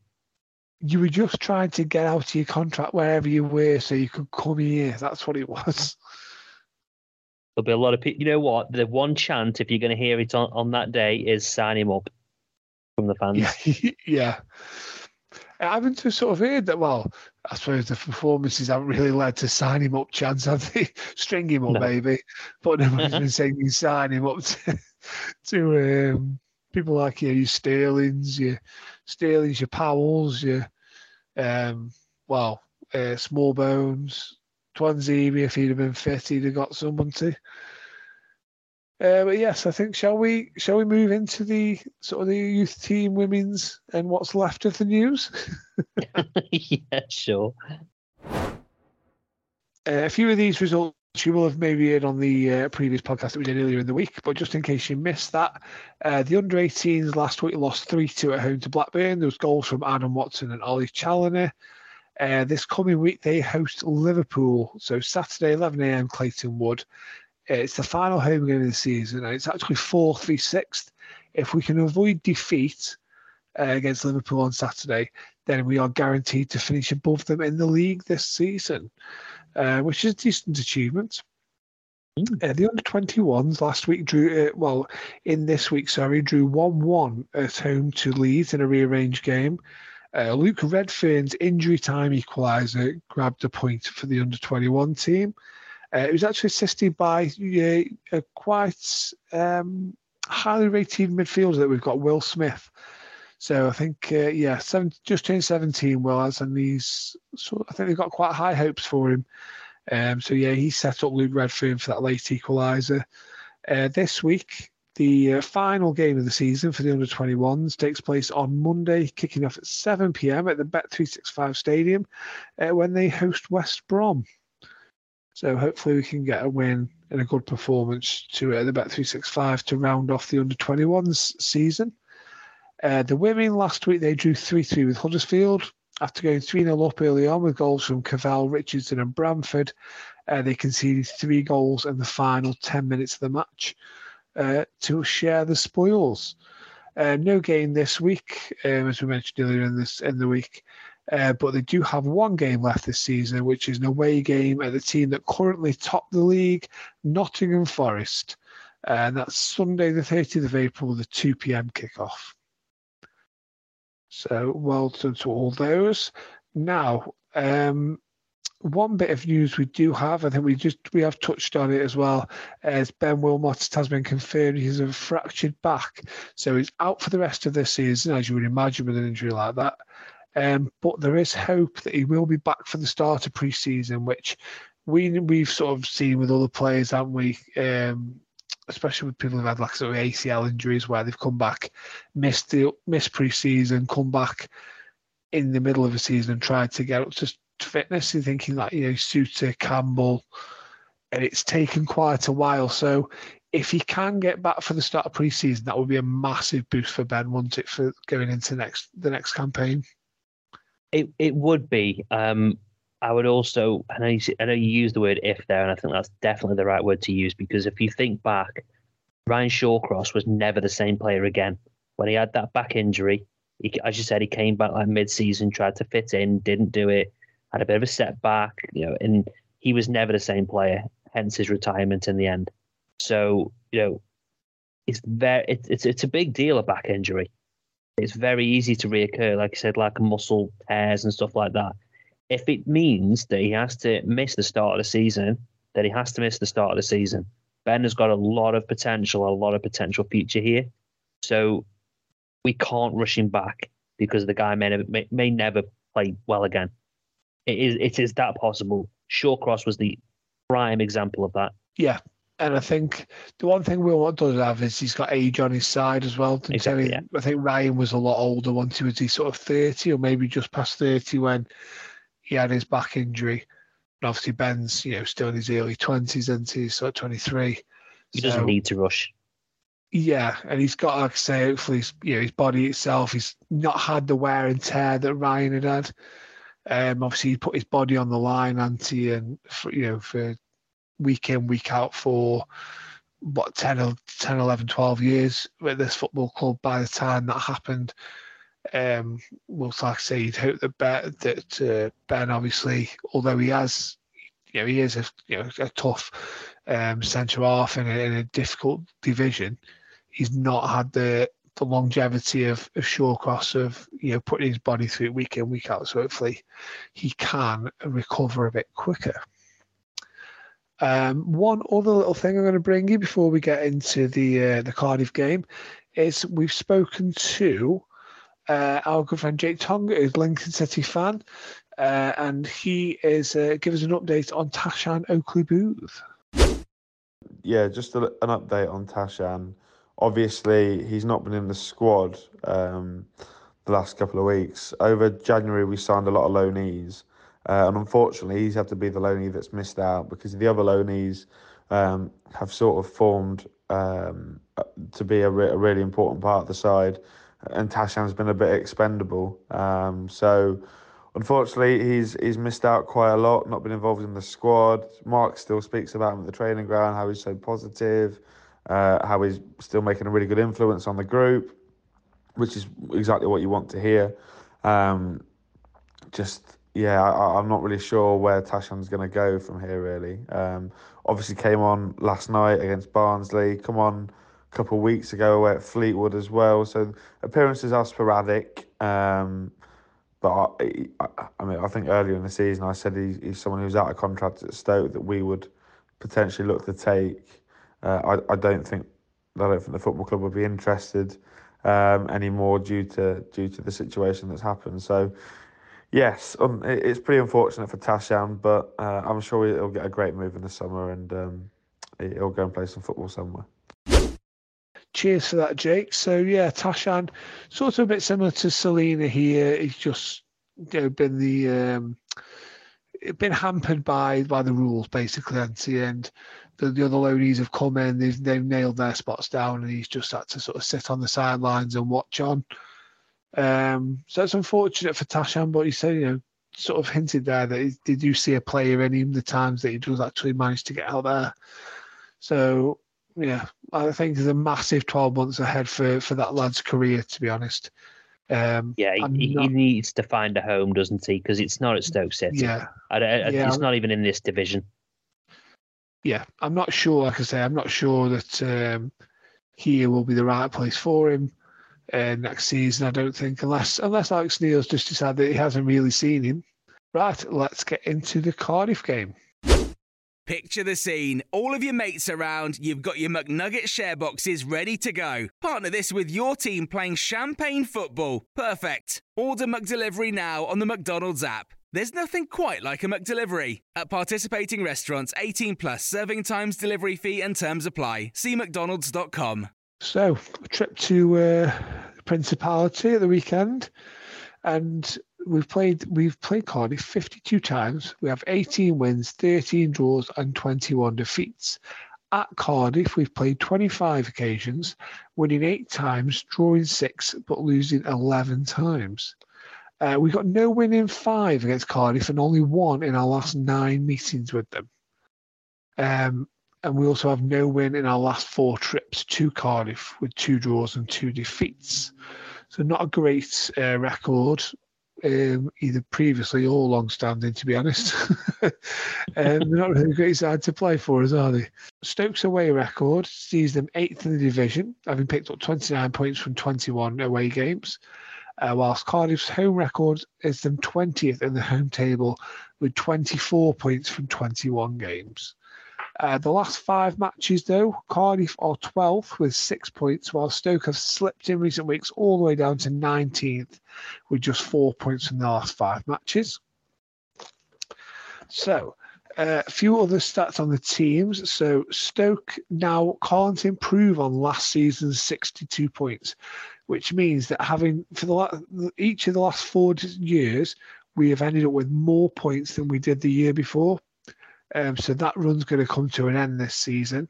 you were just trying to get out of your contract wherever you were so you could come here. That's what it was. There'll be a lot of people. You know what? The one chant, if you're going to hear it on, on that day, is sign him up from the fans. Yeah, [laughs] yeah. I haven't just sort of heard that. Well, I suppose the performances haven't really led to sign him up chance, have they? [laughs] String him up, No. maybe. But nobody's [laughs] been saying you sign him up to, to um, people like you, know, your Sterlings, your Sterlings, your Powells, your um, well, uh, Smallbones, Tuanzebe. If he'd have been fit, he'd have got someone to. Uh, but yes, I think shall we shall we move into the sort of the youth team women's and what's left of the news? [laughs] yeah, sure. Uh, a few of these results you will have maybe heard on the uh, previous podcast that we did earlier in the week, but just in case you missed that, uh, the under 18s last week lost 3 2 at home to Blackburn. There was goals from Adam Watson and Ollie Challoner. Uh, this coming week, they host Liverpool. So Saturday, 11 a.m., Clayton Wood. Uh, it's the final home game of the season, and it's actually fourth v sixth. If we can avoid defeat uh, against Liverpool on Saturday, then we are guaranteed to finish above them in the league this season, uh, which is a decent achievement. Mm. Uh, the under 21s last week drew, uh, well, in this week, sorry, drew 1 1 at home to Leeds in a rearranged game. Uh, Luke Redfern's injury time equaliser grabbed a point for the under 21 team. Uh, it was actually assisted by uh, a quite um, highly rated midfielder that we've got, Will Smith. So I think, uh, yeah, seven, just turned 17, Will has, and he's, so I think they've got quite high hopes for him. Um, so yeah, he set up Luke Redfern for that late equaliser. Uh, this week, the uh, final game of the season for the under 21s takes place on Monday, kicking off at 7 pm at the Bet365 Stadium uh, when they host West Brom. So hopefully we can get a win and a good performance to uh, the Bet365 to round off the under 21s season. Uh, the women last week they drew 3 3 with Huddersfield. After going 3 0 up early on with goals from Cavell, Richardson, and Bramford, uh, they conceded three goals in the final 10 minutes of the match uh, to share the spoils. Uh, no game this week, um, as we mentioned earlier in this in the week, uh, but they do have one game left this season, which is an away game at the team that currently top the league, Nottingham Forest, and that's Sunday the 30th of April a 2 p.m. kickoff. So well done to all those. Now, um, one bit of news we do have, I think we just we have touched on it as well, as Ben Wilmot has been confirmed he's a fractured back, so he's out for the rest of the season, as you would imagine with an injury like that. Um, but there is hope that he will be back for the start of pre-season, which we we've sort of seen with other players, haven't we? Um, especially with people who've had like sort of ACL injuries where they've come back, missed the missed pre-season, come back in the middle of the season and tried to get up to fitness. You're thinking like you know Souttar, Campbell, and it's taken quite a while. So if he can get back for the start of pre-season, that would be a massive boost for Ben, wouldn't it, for going into next the next campaign? It it would be. Um, I would also, I know, you, I know you use the word if there, and I think that's definitely the right word to use because if you think back, Ryan Shawcross was never the same player again. When he had that back injury, he, as you said, he came back like mid-season, tried to fit in, didn't do it had a bit of a setback, you know, and he was never the same player. Hence his retirement in the end. So you know, it's very it, it's it's a big deal a back injury. It's very easy to reoccur, like I said, like muscle tears and stuff like that. If it means that he has to miss the start of the season, then he has to miss the start of the season. Ben has got a lot of potential, a lot of potential future here. So we can't rush him back because the guy may may, may never play well again. It is it is that possible. Shawcross was the prime example of that. Yeah. And I think the one thing we Will does have is he's got age on his side as well. Exactly, yeah. I think Ryan was a lot older once he was he sort of 30 or maybe just past 30 when he had his back injury. And obviously Ben's, you know, still in his early 20s and he's sort of 23. He so, doesn't need to rush. Yeah, and he's got, like I say, hopefully, you know, his body itself, he's not had the wear and tear that Ryan had had. Um, obviously, he put his body on the line, anti, and for, you know, for week in, week out for what 10, 10, 11, 12 years with this football club. By the time that happened, um, well, like I say, you'd hope that Ben, that uh, Ben, obviously, although he has, you know, he is a you know a tough um, centre half in a, in a difficult division. He's not had the the longevity of, of Shawcross of you know putting his body through week in week out. So hopefully he can recover a bit quicker. Um, one other little thing I'm going to bring you before we get into the uh, the Cardiff game is we've spoken to uh, our good friend Jake Tonga, who's Lincoln City fan, uh, and he is uh, give us an update on Tashan Oakley-Boothe. yeah, just a, an update on Tashan. Obviously, he's not been in the squad um, the last couple of weeks. Over January, we signed a lot of loanees, uh, and unfortunately, he's had to be the loanee that's missed out because the other loanees um, have sort of formed um, to be a, re- a, really important part of the side, and Tashan's been a bit expendable. Um, so unfortunately, he's he's missed out quite a lot, not been involved in the squad. Mark still speaks about him at the training ground, how he's so positive, uh, how he's still making a really good influence on the group, which is exactly what you want to hear. Um, just yeah, I, am not really sure where Tashan's going to go from here. Really, um, obviously came on last night against Barnsley. Come on a couple of weeks ago away at Fleetwood as well. So appearances are sporadic. Um, but I, I, mean, I think earlier in the season I said he's, he's someone who's out of contract at Stoke that we would potentially look to take. Uh, I, I don't think I don't think the football club would be interested um, anymore due to due to the situation that's happened. So yes, um, it, it's pretty unfortunate for Tashan, but uh, I'm sure he'll get a great move in the summer and um, he'll go and play some football somewhere. Cheers for that, Jake. So yeah, Tashan, sort of a bit similar to Celina here. He's just you know, been the um, been hampered by by the rules basically, and the, the other loanies have come in, they've they've nailed their spots down, and he's just had to sort of sit on the sidelines and watch on. Um, so it's unfortunate for Tashan, but he said you know sort of hinted there that he, did you see a player in him the times that he does actually manage to get out there. So yeah, I think there's a massive 12 months ahead for, for that lad's career, to be honest. Um, yeah, he, not, he, needs to find a home, doesn't he? Because it's not at Stoke City. Yeah, I, I, yeah, it's not even in this division. Yeah, I'm not sure. Like I say, I'm not sure that um, here will be the right place for him uh, next season. I don't think, unless unless Alex Neil's just decided that he hasn't really seen him. Right, let's get into the Cardiff game. Picture the scene. All of your mates around, you've got your McNugget share boxes ready to go. Partner this with your team playing champagne football. Perfect. Order McDelivery now on the McDonald's app. There's nothing quite like a McDelivery. At participating restaurants, 18 plus serving times, delivery fee, and terms apply. See McDonald's.com. So, a trip to uh, Principality at the weekend, and we've played we've played Cardiff 52 times. We have 18 wins, 13 draws, and 21 defeats. At Cardiff, we've played 25 occasions, winning eight times, drawing six, but losing 11 times. Uh, we got no win in five against Cardiff and only one in our last nine meetings with them. Um, and we also have no win in our last four trips to Cardiff with two draws and two defeats. So not a great uh, record um, either previously or long standing, to be honest. [laughs] um, they're not really a great side to play for us, are they? Stoke's away record sees them eighth in the division, having picked up 29 points from 21 away games, uh, whilst Cardiff's home record is them 20th in the home table with 24 points from 21 games. Uh, the last five matches, though, Cardiff are 12th with six points, while Stoke have slipped in recent weeks all the way down to 19th with just four points in the last five matches. So, uh, a few other stats on the teams. So, Stoke now can't improve on last season's 62 points, which means that having for the each of the last four years, we have ended up with more points than we did the year before. Um, so that run's going to come to an end this season.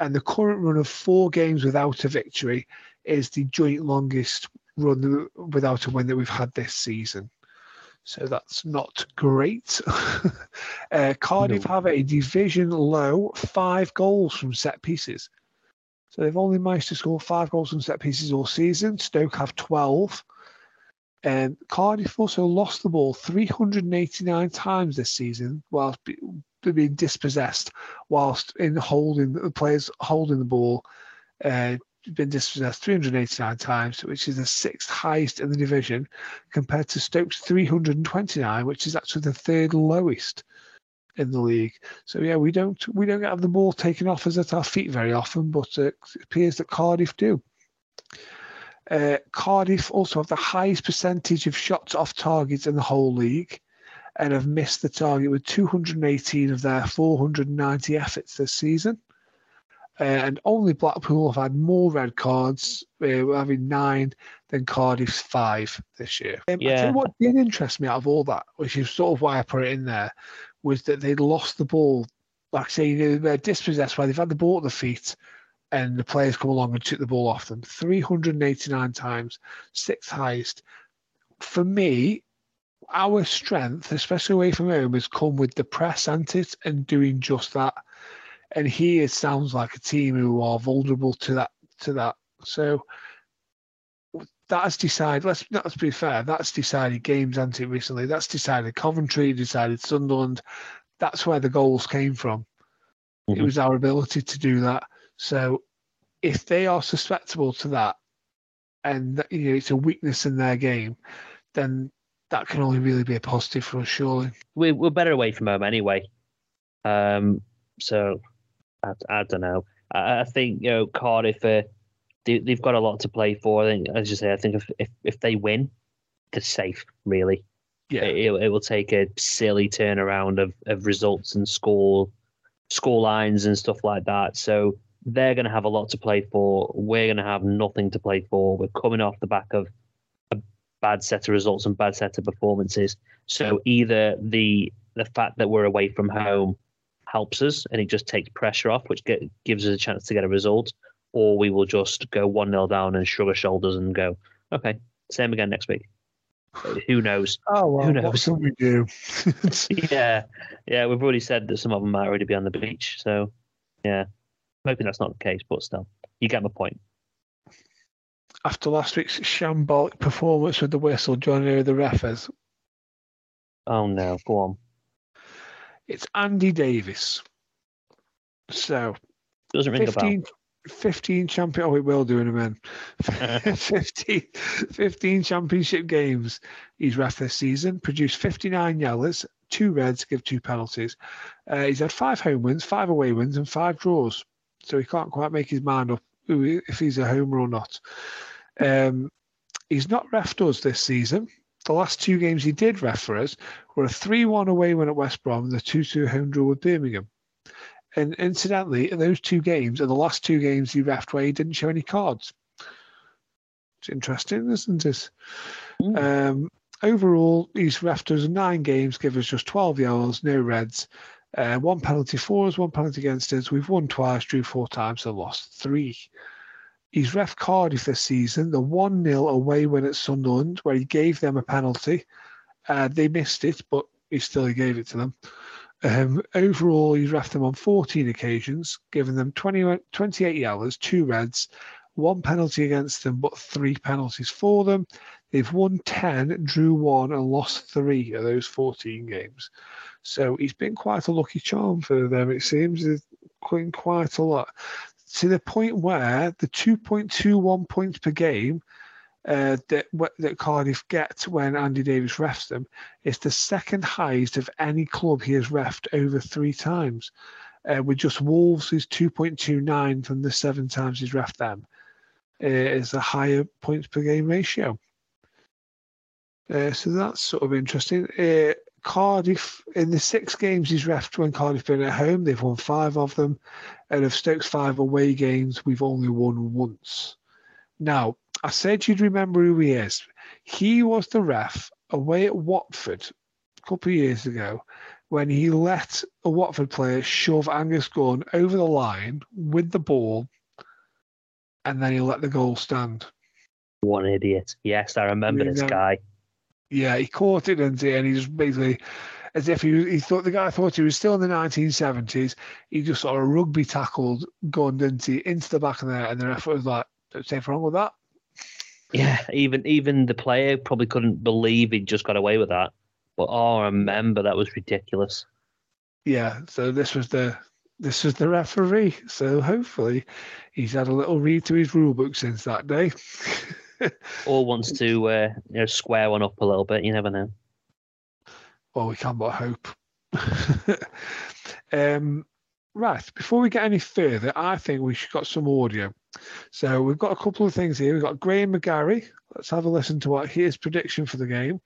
And the current run of four games without a victory is the joint longest run without a win that we've had this season. So that's not great. [laughs] uh, Cardiff no. have a division low five goals from set pieces. So they've only managed to score five goals from set pieces all season. Stoke have 12. And Cardiff also lost the ball 389 times this season, whilst being dispossessed whilst in holding the players holding the ball. Uh, been dispossessed 389 times, which is the sixth highest in the division, compared to Stokes 329, which is actually the third lowest in the league. So yeah, we don't we don't have the ball taken off us at our feet very often, but uh, it appears that Cardiff do. Uh, Cardiff also have the highest percentage of shots off targets in the whole league and have missed the target with 218 of their 490 efforts this season. uh, and only Blackpool have had more red cards, uh, having nine than Cardiff's five this year. Um, I Yeah. you what did interest me out of all that, which is sort of why I put it in there, was that they'd lost the ball. Like say, they're dispossessed where they've had the ball at the feet and the players come along and took the ball off them 389 times, sixth highest. For me, our strength, especially away from home, has come with the press and it and doing just that. And here it sounds like a team who are vulnerable to that to that. So that's decided. Let's let's be fair. That's decided games, anti recently. That's decided Coventry, decided Sunderland. That's where the goals came from. It Mhm. was our ability to do that. So if they are susceptible to that, and you know it's a weakness in their game, then that can only really be a positive for us, surely. We're, we're better away from home anyway. Um, so I, I don't know. I, I think you know Cardiff. Uh, they, they've got a lot to play for. I think, as you say, I think if if, if they win, they're safe. Really, Yeah, it, it will take a silly turnaround of, of results and score score lines and stuff like that. So they're going to have a lot to play for. We're going to have nothing to play for. We're coming off the back of a bad set of results and bad set of performances. So either the the fact that we're away from home helps us and it just takes pressure off, which get, gives us a chance to get a result, or we will just go one 0 down and shrug our shoulders and go, okay, same again next week. Who knows? Oh well, Who what knows? can we do? [laughs] [laughs] yeah, yeah, we've already said that some of them might already be on the beach. So, yeah, I'm hoping that's not the case, but still, you get my point. After last week's shambolic performance with the whistle, joining the ref is Oh no, go on. it's Andy Davies. So Doesn't ring a 15, 15 champion. Oh, it will do in a minute. [laughs] [laughs] 15, 15 championship games he's ref this season. Produced 59 yellows, two reds, give two penalties. Uh, he's had five home wins, five away wins, and five draws. So he can't quite make his mind up if he's a homer or not. Um, he's not refed us this season. The last two games he did ref for us were a 3 1 away win at West Brom and the 2 2 home draw with Birmingham. And incidentally, those two games are the last two games he refed where he didn't show any cards. It's interesting, isn't it? Mm. Um, overall, he's refed us nine games, give us just 12 yellows, no reds, uh, one penalty for us, one penalty against us. We've won twice, drew four times, and lost three. He's ref Cardiff this season, the 1 0 away win at Sunderland, where he gave them a penalty. Uh, they missed it, but he still gave it to them. Um, overall, he's refed them on 14 occasions, giving them 20, 28 yellows, two reds, one penalty against them, but three penalties for them. They've won 10, drew one, and lost three of those 14 games. So he's been quite a lucky charm for them, it seems. Winning quite a lot. To the point where the 2.21 points per game uh, that that Cardiff get when Andy Davies refs them is the second highest of any club he has refed over three times. Uh, with just Wolves, who's 2.29 from the seven times he's refed them, uh, is a higher points per game ratio. Uh, so that's sort of interesting. Uh, Cardiff, in the six games he's refed when Cardiff been at home, they've won five of them. Out of Stokes' five away games, we've only won once. Now, I said you'd remember who he is. He was the ref away at Watford a couple of years ago when he let a Watford player shove Angus Gunn over the line with the ball and then he let the goal stand. One idiot. Yes, I remember You this know- guy. Yeah, he caught it, didn't he? And he just basically, as if he he thought the guy thought he was still in the 1970s. He just sort of rugby tackled Gunn, didn't he, into the back of there, and the ref was like, "Don't say wrong with that." Yeah, even even the player probably couldn't believe he'd just got away with that. But oh, I remember that was ridiculous. Yeah, so this was the this was the referee. So hopefully, he's had a little read to his rule book since that day. [laughs] Or wants to uh, you know square one up a little bit. You never know. well, we can but hope. [laughs] um, right, before we get any further, I think we should got some audio. So we've got a couple of things here. We've got Graham McGarry. Let's have a listen to what his prediction for the game.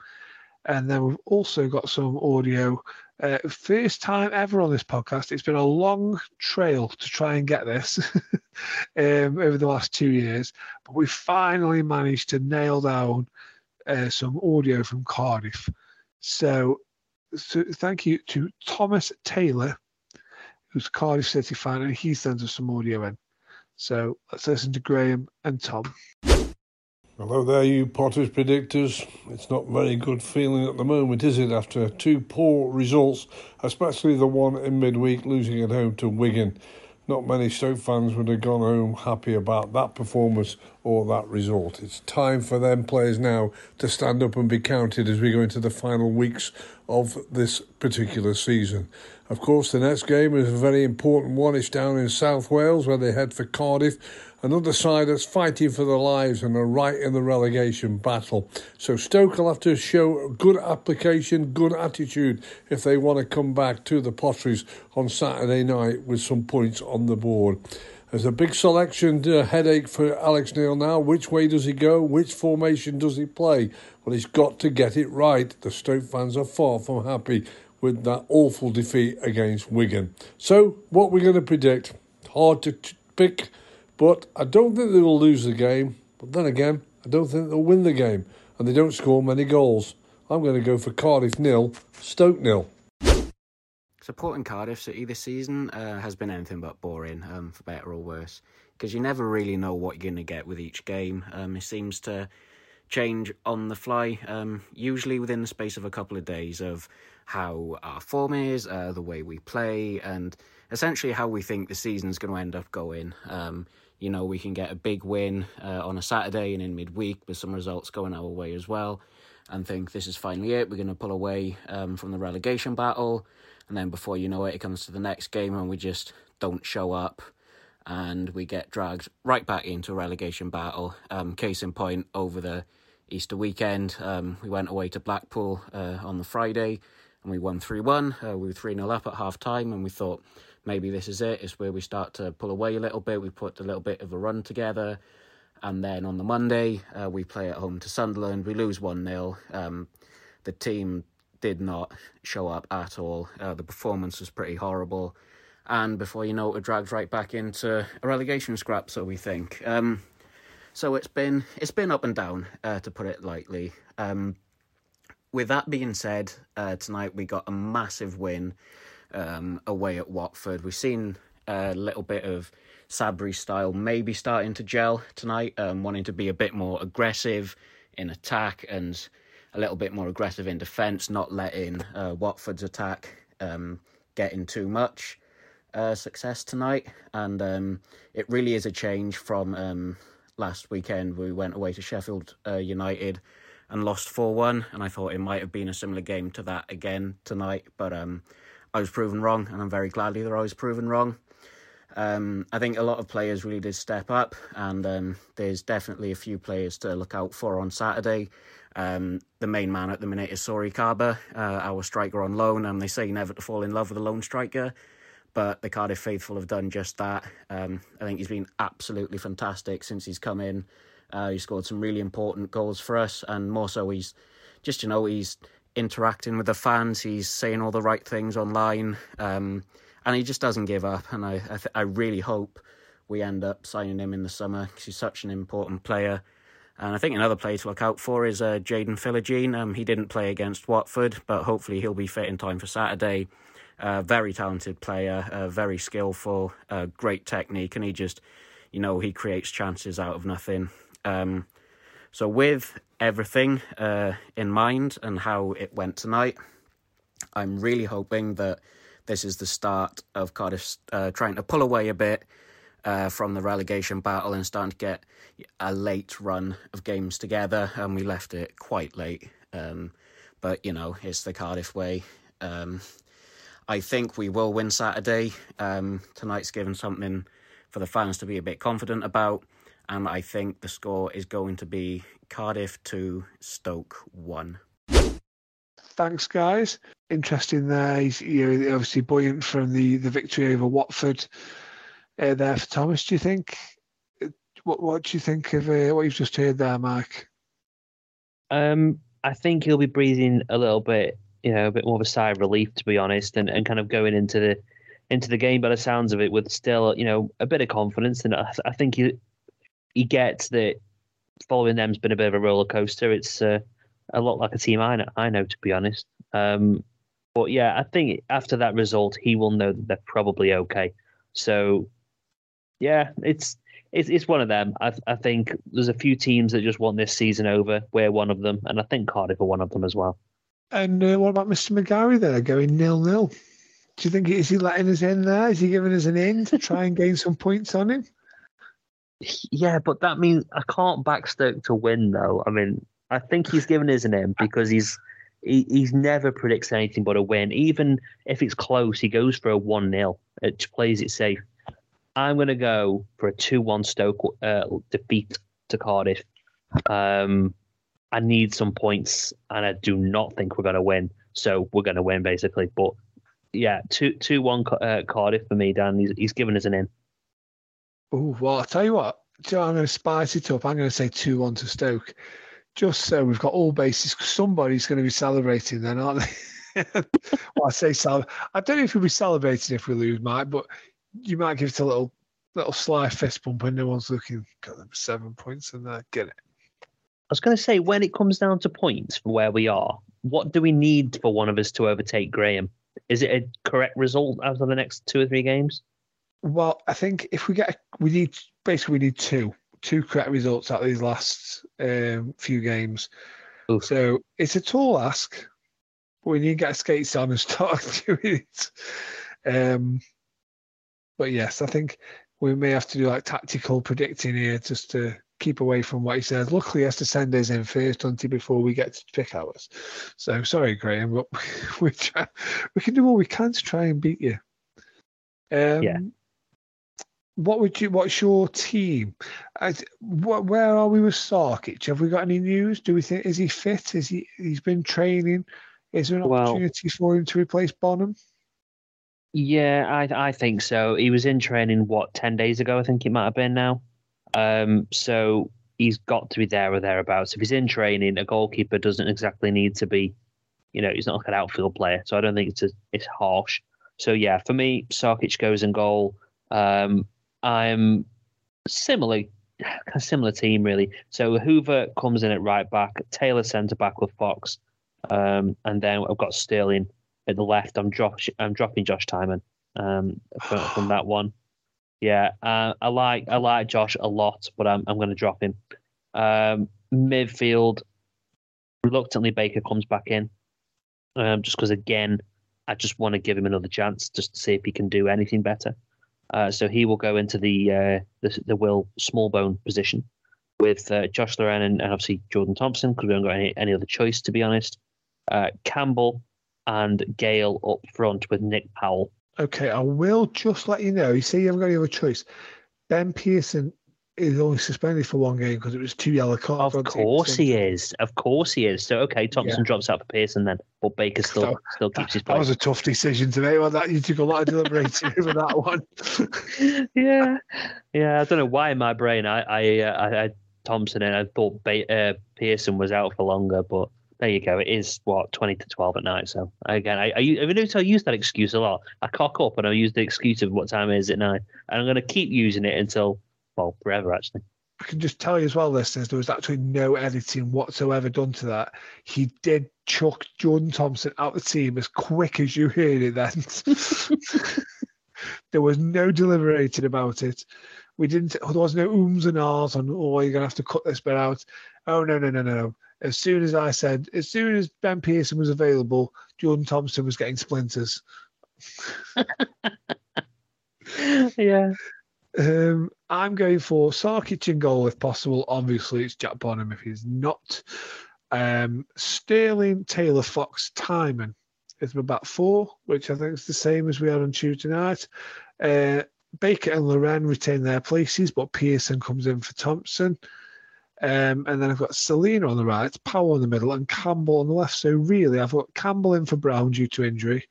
And then we've also got some audio Uh, first time ever on this podcast. It's been a long trail to try and get this [laughs] um, over the last two years, but we finally managed to nail down uh, some audio from Cardiff. So, so, thank you to Thomas Taylor, who's Cardiff City fan, and he sends us some audio in. So let's listen to Graham and Tom. Hello there, you Potters predictors. It's not very good feeling at the moment, is it, after two poor results, especially the one in midweek losing at home to Wigan. Not many Stoke fans would have gone home happy about that performance or that result. It's time for them players now to stand up and be counted as we go into the final weeks of this particular season. Of course, the next game is a very important one. It's down in South Wales where they head for Cardiff another side that's fighting for their lives and are right in the relegation battle. So Stoke will have to show good application, good attitude if they want to come back to the Potteries on Saturday night with some points on the board. There's a big selection uh, headache for Alex Neil now. Which way does he go? Which formation does he play? Well, he's got to get it right. The Stoke fans are far from happy with that awful defeat against Wigan. So, what we're going to predict? Hard to pick but I don't think they will lose the game. But then again, I don't think they'll win the game. And they don't score many goals. I'm going to go for Cardiff nil, Stoke nil. Supporting Cardiff City this season uh, has been anything but boring, um, for better or worse, because you never really know what you're going to get with each game. Um, it seems to change on the fly, um, usually within the space of a couple of days, of how our form is, uh, the way we play, and essentially how we think the season's going to end up going. Um, you know, we can get a big win uh, on a Saturday and in midweek with some results going our way as well, and think this is finally it. We're going to pull away um, from the relegation battle, and then before you know it, it comes to the next game and we just don't show up, and we get dragged right back into a relegation battle. Um, case in point, over the Easter weekend, um, we went away to Blackpool uh, on the Friday, and we won three one. Uh, we were three 0 up at half time, and we thought maybe this is it. It's where we start to pull away a little bit. We put a little bit of a run together. And then on the Monday, uh, we play at home to Sunderland. We lose 1 0. Um, the team did not show up at all. Uh, the performance was pretty horrible. And before you know it, dragged right back into a relegation scrap, so we think. Um, so it's been it's been up and down, uh, to put it lightly. Um, with that being said, uh, tonight we got a massive win um, away at Watford. We've seen a little bit of Sabri style maybe starting to gel tonight, um, wanting to be a bit more aggressive in attack and a little bit more aggressive in defence, not letting uh, Watford's attack um, get in too much uh, success tonight. And um, it really is a change from um, last weekend. We went away to Sheffield uh, United and lost 4 1. And I thought it might have been a similar game to that again tonight. But um, I was proven wrong, and I'm very glad that I was proven wrong. Um, I think a lot of players really did step up, and um, there's definitely a few players to look out for on Saturday. Um, the main man at the minute is Sory Kaba, uh, our striker on loan, and they say never to fall in love with a loan striker, but the Cardiff faithful have done just that. Um, I think he's been absolutely fantastic since he's come in. Uh, he scored some really important goals for us, and more so, he's just you know he's interacting with the fans. He's saying all the right things online, um, and he just doesn't give up. And I, I, th- I, really hope we end up signing him in the summer because he's such an important player. And I think another player to look out for is uh, Jaden Philogene. Um, he didn't play against Watford, but hopefully he'll be fit in time for Saturday. Uh, very talented player, uh, very skillful, uh, great technique, and he just, you know, he creates chances out of nothing. Um, so with everything uh, in mind and how it went tonight, I'm really hoping that this is the start of Cardiff uh, trying to pull away a bit uh, from the relegation battle and starting to get a late run of games together. And we left it quite late, um, but you know it's the Cardiff way. Um, I think we will win Saturday. Um, tonight's given something for the fans to be a bit confident about and I think the score is going to be Cardiff 2, Stoke 1. Thanks, guys. Interesting there. He's you know, obviously buoyant from the, the victory over Watford uh, there for Thomas. Do you think? What What do you think of uh, what you've just heard there, Mark? Um, I think he'll be breathing a little bit you know, a bit more of a sigh of relief, to be honest, and, and kind of going into the into the game by the sounds of it with still, you know, a bit of confidence. And I, I think he he gets that following them's been a bit of a roller coaster. It's uh, a lot like a team I know, I know to be honest. Um, but yeah, I think after that result, he will know that they're probably okay. So yeah, it's it's it's one of them. I I think there's a few teams that just want this season over. We're one of them, and I think Cardiff are one of them as well. And uh, what about Mr. McGarry there going nil nil? Do you think is he letting us in there? Is he giving us an in to try and gain some points on him? Yeah, but that means I can't back Stoke to win though. I mean, I think he's given an in because he's he, he's never predicts anything but a win. Even if it's close, he goes for a one 0 It plays it safe. I'm going to go for a 2 1 Stoke uh, defeat to Cardiff. Um, I need some points, and I do not think we're going to win. So we're going to win, basically. But yeah, 2 2 1 uh, Cardiff for me, Dan. He's, he's given us an in. Oh, well, I'll tell you what. So I'm going to spice it up. I'm going to say 2 1 to Stoke. Just so we've got all bases. Somebody's going to be celebrating then, aren't they? [laughs] well, I say celebrate. I don't know if we'll be celebrating if we lose, Mike, but you might give it a little little sly fist bump when no one's looking. Got them seven points in there. Get it. I was going to say, when it comes down to points for where we are, what do we need for one of us to overtake Graham? Is it a correct result of the next two or three games? Well, I think if we get, we need basically we need two, two correct results out of these last um, few games. So it's a tall ask, but we need to get skates on and [laughs] start doing it. Um, but yes, I think we may have to do like tactical predicting here just to keep away from what he says. Luckily, he has to send us in first, doesn't before we get to pick ours. So sorry, Graham, but [laughs] we try, we can do all we can to try and beat you. Um, Yeah. What would you? What's your team? Where are we with Sarkic? Have we got any news? Do we think is he fit? Is he? He's been training. Is there an Well- opportunity for him to replace Bonham? Yeah, I I think so. He was in training what ten days ago, I think it might have been now. Um, so he's got to be there or thereabouts. If he's in training, a goalkeeper doesn't exactly need to be, you know, he's not like an outfield player. So I don't think it's a, it's harsh. So yeah, for me, Sarkic goes in goal. Um, I'm similar, of similar team really. So Hoever comes in at right back, Taylor centre back with Fox, um, and then I've got Sterling at the left. I'm Josh. I'm dropping Josh Tymon um, from, from that one. Yeah, uh, I like I like Josh a lot, but I'm I'm going to drop him. Um, midfield, reluctantly Baker comes back in, um, just because again, I just want to give him another chance just to see if he can do anything better. Uh, so he will go into the uh, the, the Will Smallbone position with uh, Josh Laurent and, and obviously Jordan Thompson because we haven't got any, any other choice to be honest. Uh, Campbell and Gayle up front with Nick Powell. Okay, I will just let you know. You see, you haven't got any other choice. Ben Pearson is only suspended for one game because it was two yellow cards. Of course he is. Of course he is. So okay, Thompson Yeah. drops out for Pearson then, but Baker still That- still keeps his place. That was a tough decision to make. Well, that you took a lot of deliberating [laughs] over that one. [laughs] yeah, yeah. I don't know why in my brain I I uh, I had Thompson and I thought ba- uh, Pearson was out for longer, but there you go. It is what twenty to twelve at night. So again, I I, I notice I use that excuse a lot. I cock up and I use the excuse of what time is it now, and I'm going to keep using it until well forever actually. I can just tell you as well, listeners, there was actually no editing whatsoever done to that. He did chuck Jordan Thompson out of the team as quick as you heard it then. [laughs] there was no deliberating about it. We didn't, there was no ums and ahs on, oh, you're going to have to cut this bit out. Oh, no, no, no, no, no. As soon as I said, as soon as Ben Pearson was available, Jordan Thompson was getting splinters. [laughs] yeah. Um, I'm going for Sarkic in goal if possible. Obviously, it's Jack Bonham if he's not. Um, Sterling, Taylor, Fox, Tymon is my back four, which I think is the same as we had on Tuesday night. Uh, Baker and Laurent retain their places, but Pearson comes in for Thompson. Um, and then I've got Celina on the right, Powell in the middle, and Campbell on the left. So really, I've got Campbell in for Brown due to injury,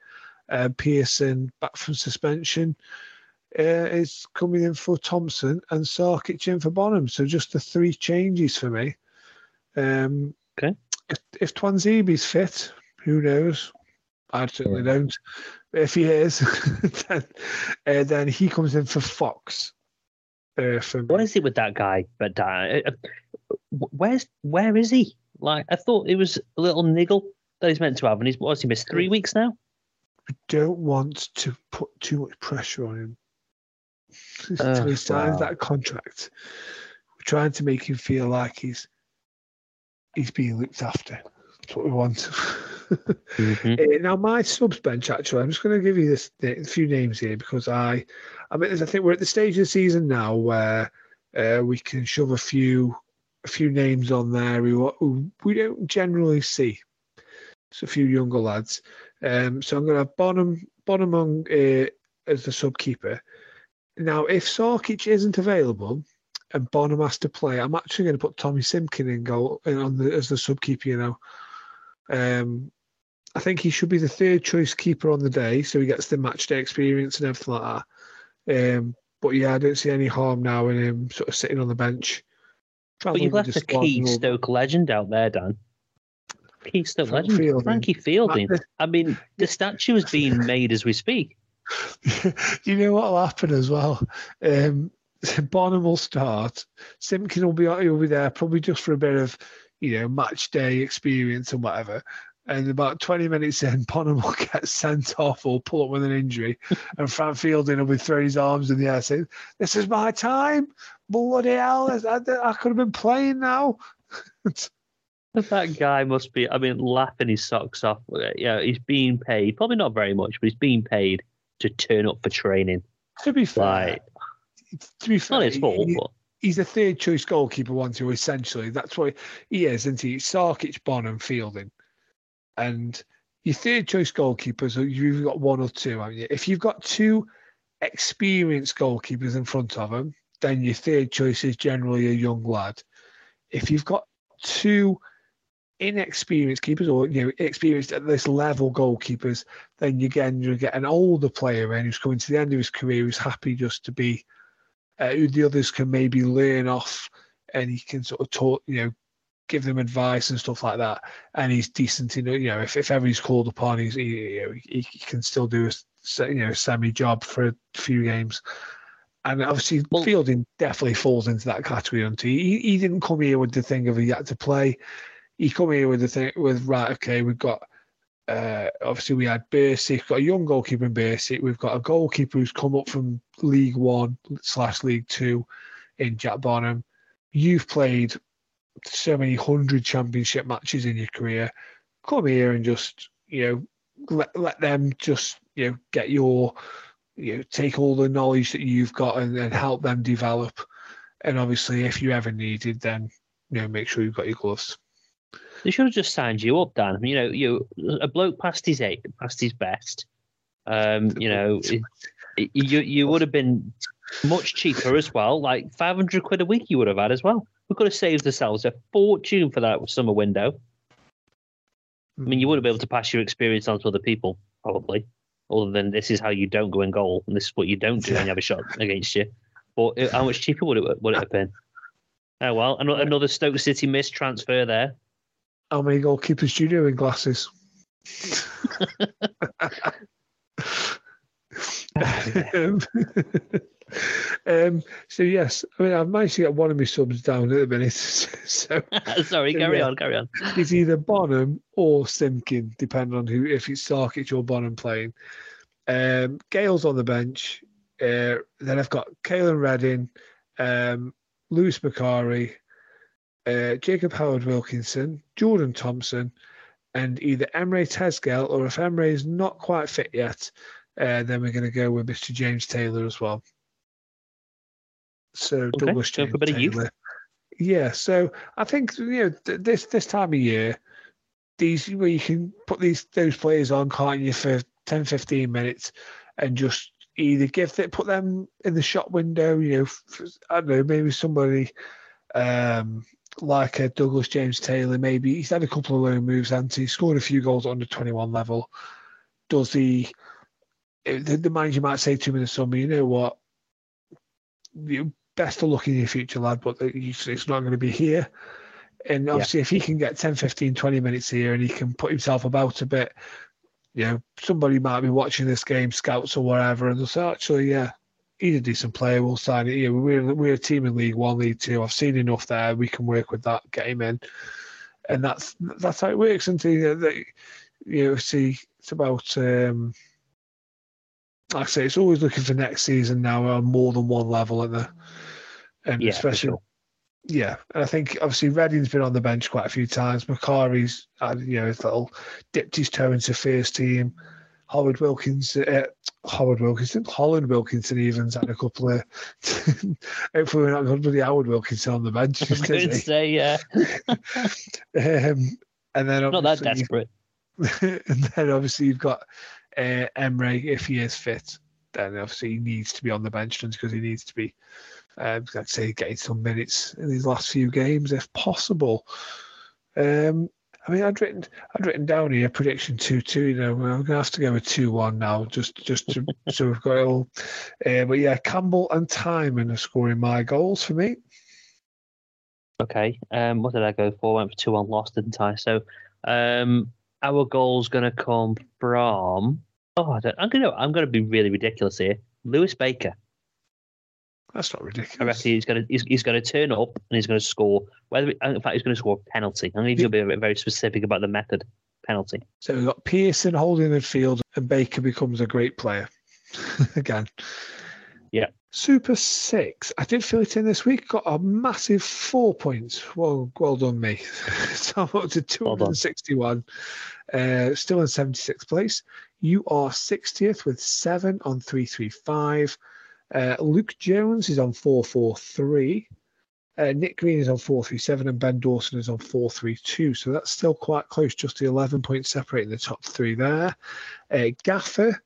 uh, Pearson back from suspension uh, is coming in for Thompson and Sarkic in for Bonham. So just the three changes for me. Um, Okay. If, if Tuanzebe's fit, who knows? I certainly don't. But if he is, [laughs] then, uh, then he comes in for Fox. Uh, for What is it with that guy? But uh, uh, where's where is he? Like I thought it was a little niggle that he's meant to have, and he's what's he missed three weeks now? We don't want to put too much pressure on him [laughs] until Oh, he signs wow. that contract. We're trying to make him feel like he's he's being looked after. That's what we want. [laughs] Mhm. Uh, now, my subs bench, actually, I'm just going to give you this a few names here because I, I mean, I think we're at the stage of the season now where uh, we can shove a few, a few names on there who, who we don't generally see. It's a few younger lads. Um, so I'm going to have Bonham, Bonham on uh, as the sub keeper. Now, if Sarkic isn't available and Bonham has to play, I'm actually going to put Tommy Simkin in goal in on the as the sub keeper. You know, um, I think he should be the third choice keeper on the day, so he gets the match day experience and everything like that. Um, but yeah, I don't see any harm now in him sort of sitting on the bench. But you've left the a key Stoke legend out there, Dan. Key Stoke legend, Fielding. Frankie Fielding. I mean, the statue is being made as we speak. [laughs] you know what'll happen as well? Um, [laughs] Bonham will start. Simkin will be he'll be there probably just for a bit of you know match day experience and whatever. And about 20 minutes in, [laughs] Bonham will get sent off or pull up with an injury, and Fran Fielding will be throwing his arms in the air saying, "This is my time, bloody hell! I, I, I could have been playing now." That guy must be, I mean, laughing his socks off. Yeah, he's being paid, probably not very much, but he's being paid to turn up for training. to be fair, Like, to be it's fair, not his fault, he- but he's a third choice goalkeeper one two essentially. That's why he is, isn't he? Sarkic, Bonham, Fielding. And your third choice goalkeepers, you've got one or two, haven't you? If you've got two experienced goalkeepers in front of them, then your third choice is generally a young lad. If you've got two inexperienced keepers or you know experienced at this level goalkeepers, then you again you get an older player in who's coming to the end of his career who's happy just to be uh, who the others can maybe learn off and he can sort of talk, you know, give them advice and stuff like that. And he's decent, you know, you know if, if ever he's called upon, he's, he, you know, he, he can still do a you know semi job for a few games. And obviously, Well- Fielding definitely falls into that category. Until he, he didn't come here with the thing of he had to play. He come here with the thing with right. Okay, we've got uh, obviously we had Bursik, we've got a young goalkeeper in Bursik. We've got a goalkeeper who's come up from League One slash League Two in Jack Bonham. You've played so many hundred championship matches in your career. Come here and just, you know, let, let them just, you know, get your, you know, take all the knowledge that you've got and, and help them develop. And obviously, if you ever needed, then, you know, make sure you've got your gloves. They should have just signed you up, Dan. You know, you a bloke past his eight, past his best. Um, you know, you you would have been much cheaper as well. Like five hundred quid a week, you would have had as well. We could have saved ourselves a fortune for that summer window. I mean, you wouldn't be able to pass your experience on to other people, probably. Other than this is how you don't go in goal, and this is what you don't do when you have a shot against you. But how much cheaper would it would it have been? Oh well, another Stoke City missed transfer there. How many goalkeepers do you know in glasses? [laughs] um, [laughs] um, so yes, I mean I've managed to get one of my subs down at the minute. [laughs] So Sorry, carry Yeah. on, carry on. it's either Bonham or Simkin, depending on who if it's Sarkic or Bonham playing. Um, Gayle's on the bench. Uh, then I've got Caelan Redding, um, Lewis Macari, uh, Jacob Howard Wilkinson, Jordan Thompson, and either Emre Tezgel or if Emre is not quite fit yet, uh, then we're going to go with Mr. James Taylor as well. So Okay, Douglas James for of youth. Yeah, so I think you know th- this this time of year, these where you can put these those players on, can't you, for 10, 15 minutes, and just either give it, put them in the shop window. You know, I don't know, maybe somebody um, like a Douglas James Taylor. Maybe he's had a couple of loan moves, and he scored a few goals under twenty one level. Does he? Eh, the, the manager might say to him in the summer, you know what? You best of luck in your future, lad, but it's it's not going to be here. And obviously, if he can get 10, 15, 20 minutes here and he can put himself about a bit, you know, somebody might be watching this game, scouts or whatever, and they'll say, actually, yeah, he's a decent player. We'll sign it. Yeah, we're we're a team in League One, League Two. I've seen enough there. We can work with that. Get him in, and that's that's how it works. And you know, you know see, it's about. Um, like I say, it's always looking for next season now on more than one level, and the and Yeah, especially sure. yeah, and I think obviously Redding's been on the bench quite a few times. Macari's had, you know, his little dipped his toe into first team. Howard Wilkins, uh, Howard Wilkinson, Holland Wilkinson even's had a couple of. [laughs] hopefully, we're not going to bloody Howard Wilkinson on the bench. I was going to say, yeah, [laughs] um, and then not that desperate. [laughs] and then obviously you've got uh, Emre if he is fit. Then obviously he needs to be on the bench because he needs to be, um, I'd say, getting some minutes in these last few games if possible. Um, I mean, I'd written, I'd written down here prediction two two. You know, I'm gonna have to go with two one now, just just to, [laughs] so we've got it all. Uh, but yeah, Campbell and Tymon are scoring my goals for me. Okay. Um, what did I go for? went for two one lost, didn't I? So, um, our goal's going to come from. Oh, I I'm going to. I'm going to be really ridiculous here. Lewis Baker. That's not I ridiculous. reckon he's going to. He's, he's going to turn up and he's going to score. Whether in fact he's going to score a penalty. I'm going to be very specific about the method. Penalty. So we've got Pearson holding midfield, and Baker becomes a great player [laughs] again. Yeah. Super six. I did fill it in this week. Got a massive four points. Well, well done me. [laughs] so I'm up to Well 261. uh, still in 76th place. You are 60th with seven on 335. Uh, Luke Jones is on 443. Uh, Nick Green is on 437 and Ben Dawson is on 432. So that's still quite close, just the 11 points separating the top three there. Uh, Gaffer.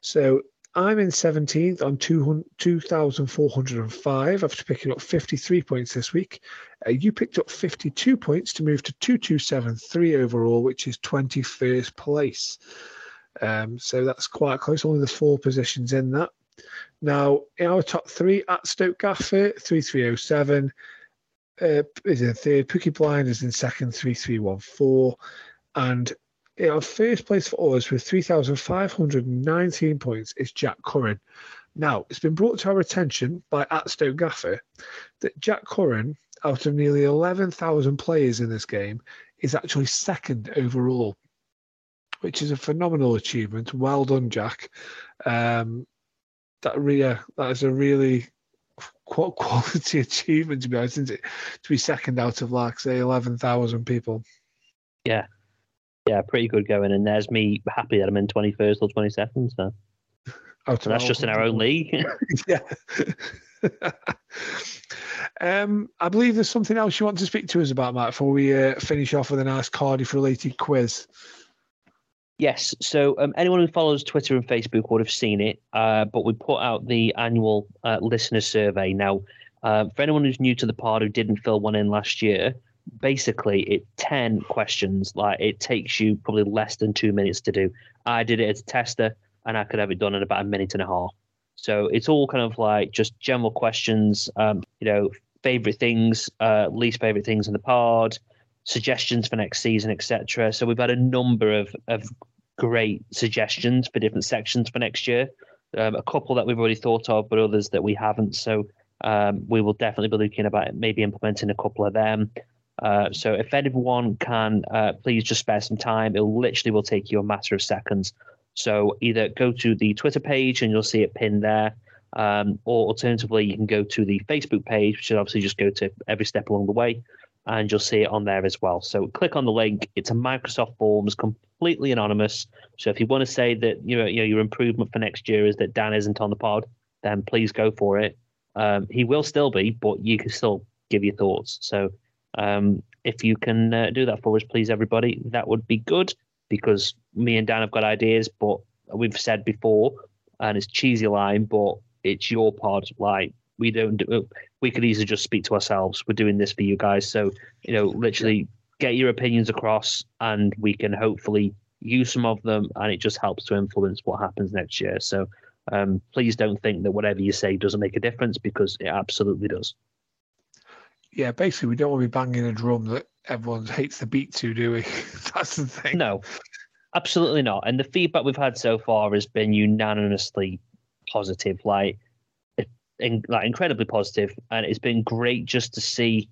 So I'm in 17th on 200 2,405 after picking up 53 points this week. Uh, you picked up 52 points to move to 2273 overall, which is 21st place. Um, so that's quite close, only the four positions in that. Now, in our top three, at Stoke Gaffer, 3307 uh, is in third. Pookie Blind is in second, 3314. And in our first place for us with 3,519 points is Jack Curran. Now, it's been brought to our attention by at Stoke Gaffer that Jack Curran, out of nearly 11,000 players in this game, is actually second overall, which is a phenomenal achievement. Well done, Jack. Um, that re- yeah, that is a really [laughs] quality [laughs] achievement to be honest, isn't it? To be second out of like say 11,000 people. Yeah, yeah, pretty good going. And there's me happy that I'm in 21st or 22nd. So [laughs] Out of that's just in our own league. yeah. um, I believe there's something else you want to speak to us about, Matt, before we uh, finish off with a nice Cardiff-related quiz. Yes. So um, anyone who follows Twitter and Facebook would have seen it. Uh, but we put out the annual uh, listener survey. Now, uh, for anyone who's new to the pod who didn't fill one in last year, basically it ten questions. Like it takes you probably less than two minutes to do. I did it as a tester, and I could have it done in about a minute and a half. So it's all kind of like just general questions. Um, you know, favorite things, uh, least favorite things in the pod, suggestions for next season, etc. So we've had a number of of great suggestions for different sections for next year. Um, a couple that we've already thought of, but others that we haven't. So um, we will definitely be looking about maybe implementing a couple of them. Uh, so if anyone can, uh, please just spare some time. It literally will take you a matter of seconds. So either go to the Twitter page and you'll see it pinned there, um, or alternatively you can go to the Facebook page, which is obviously just go to every step along the way, and you'll see it on there as well. So click on the link. It's a Microsoft Forms, completely anonymous. So if you want to say that you know, you know your improvement for next year is that Dan isn't on the pod, then please go for it. Um, he will still be, but you can still give your thoughts. So um, if you can uh, do that for us, please, everybody, that would be good because me and Dan have got ideas, but we've said before, and it's cheesy line, but it's your pod. Like we don't do, we could easily just speak to ourselves. We're doing this for you guys, so you know, literally get your opinions across, and we can hopefully use some of them, and it just helps to influence what happens next year. So. Um, please don't think that whatever you say doesn't make a difference because it absolutely does. Yeah, basically, we don't want to be banging a drum that everyone hates the beat to, do we? [laughs] That's the thing. No, Absolutely not. And the feedback we've had so far has been unanimously positive, like, in, like incredibly positive, and it's been great just to see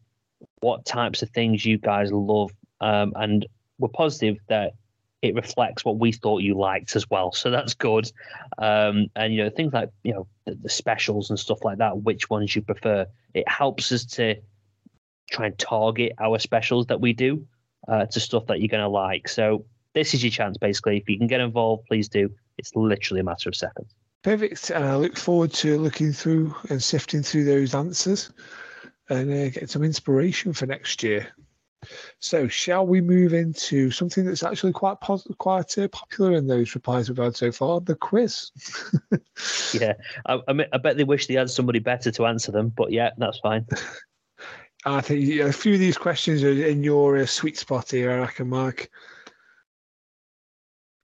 what types of things you guys love, um, and we're positive that it reflects what we thought you liked as well. So that's good. Um, and you know things like you know the, the specials and stuff like that. Which ones you prefer? It helps us to try and target our specials that we do uh, to stuff that you're going to like. So this is your chance, basically. If you can get involved, please do. It's literally a matter of seconds. Perfect. And I look forward to looking through and sifting through those answers and uh, getting some inspiration for next year. So, shall we move into something that's actually quite pos- quite uh, popular in those replies we've had so far? The quiz. [laughs] yeah, I, I, mean, I bet they wish they had somebody better to answer them, but yeah, that's fine. I think a few of these questions are in your uh, sweet spot here, I reckon, Mark.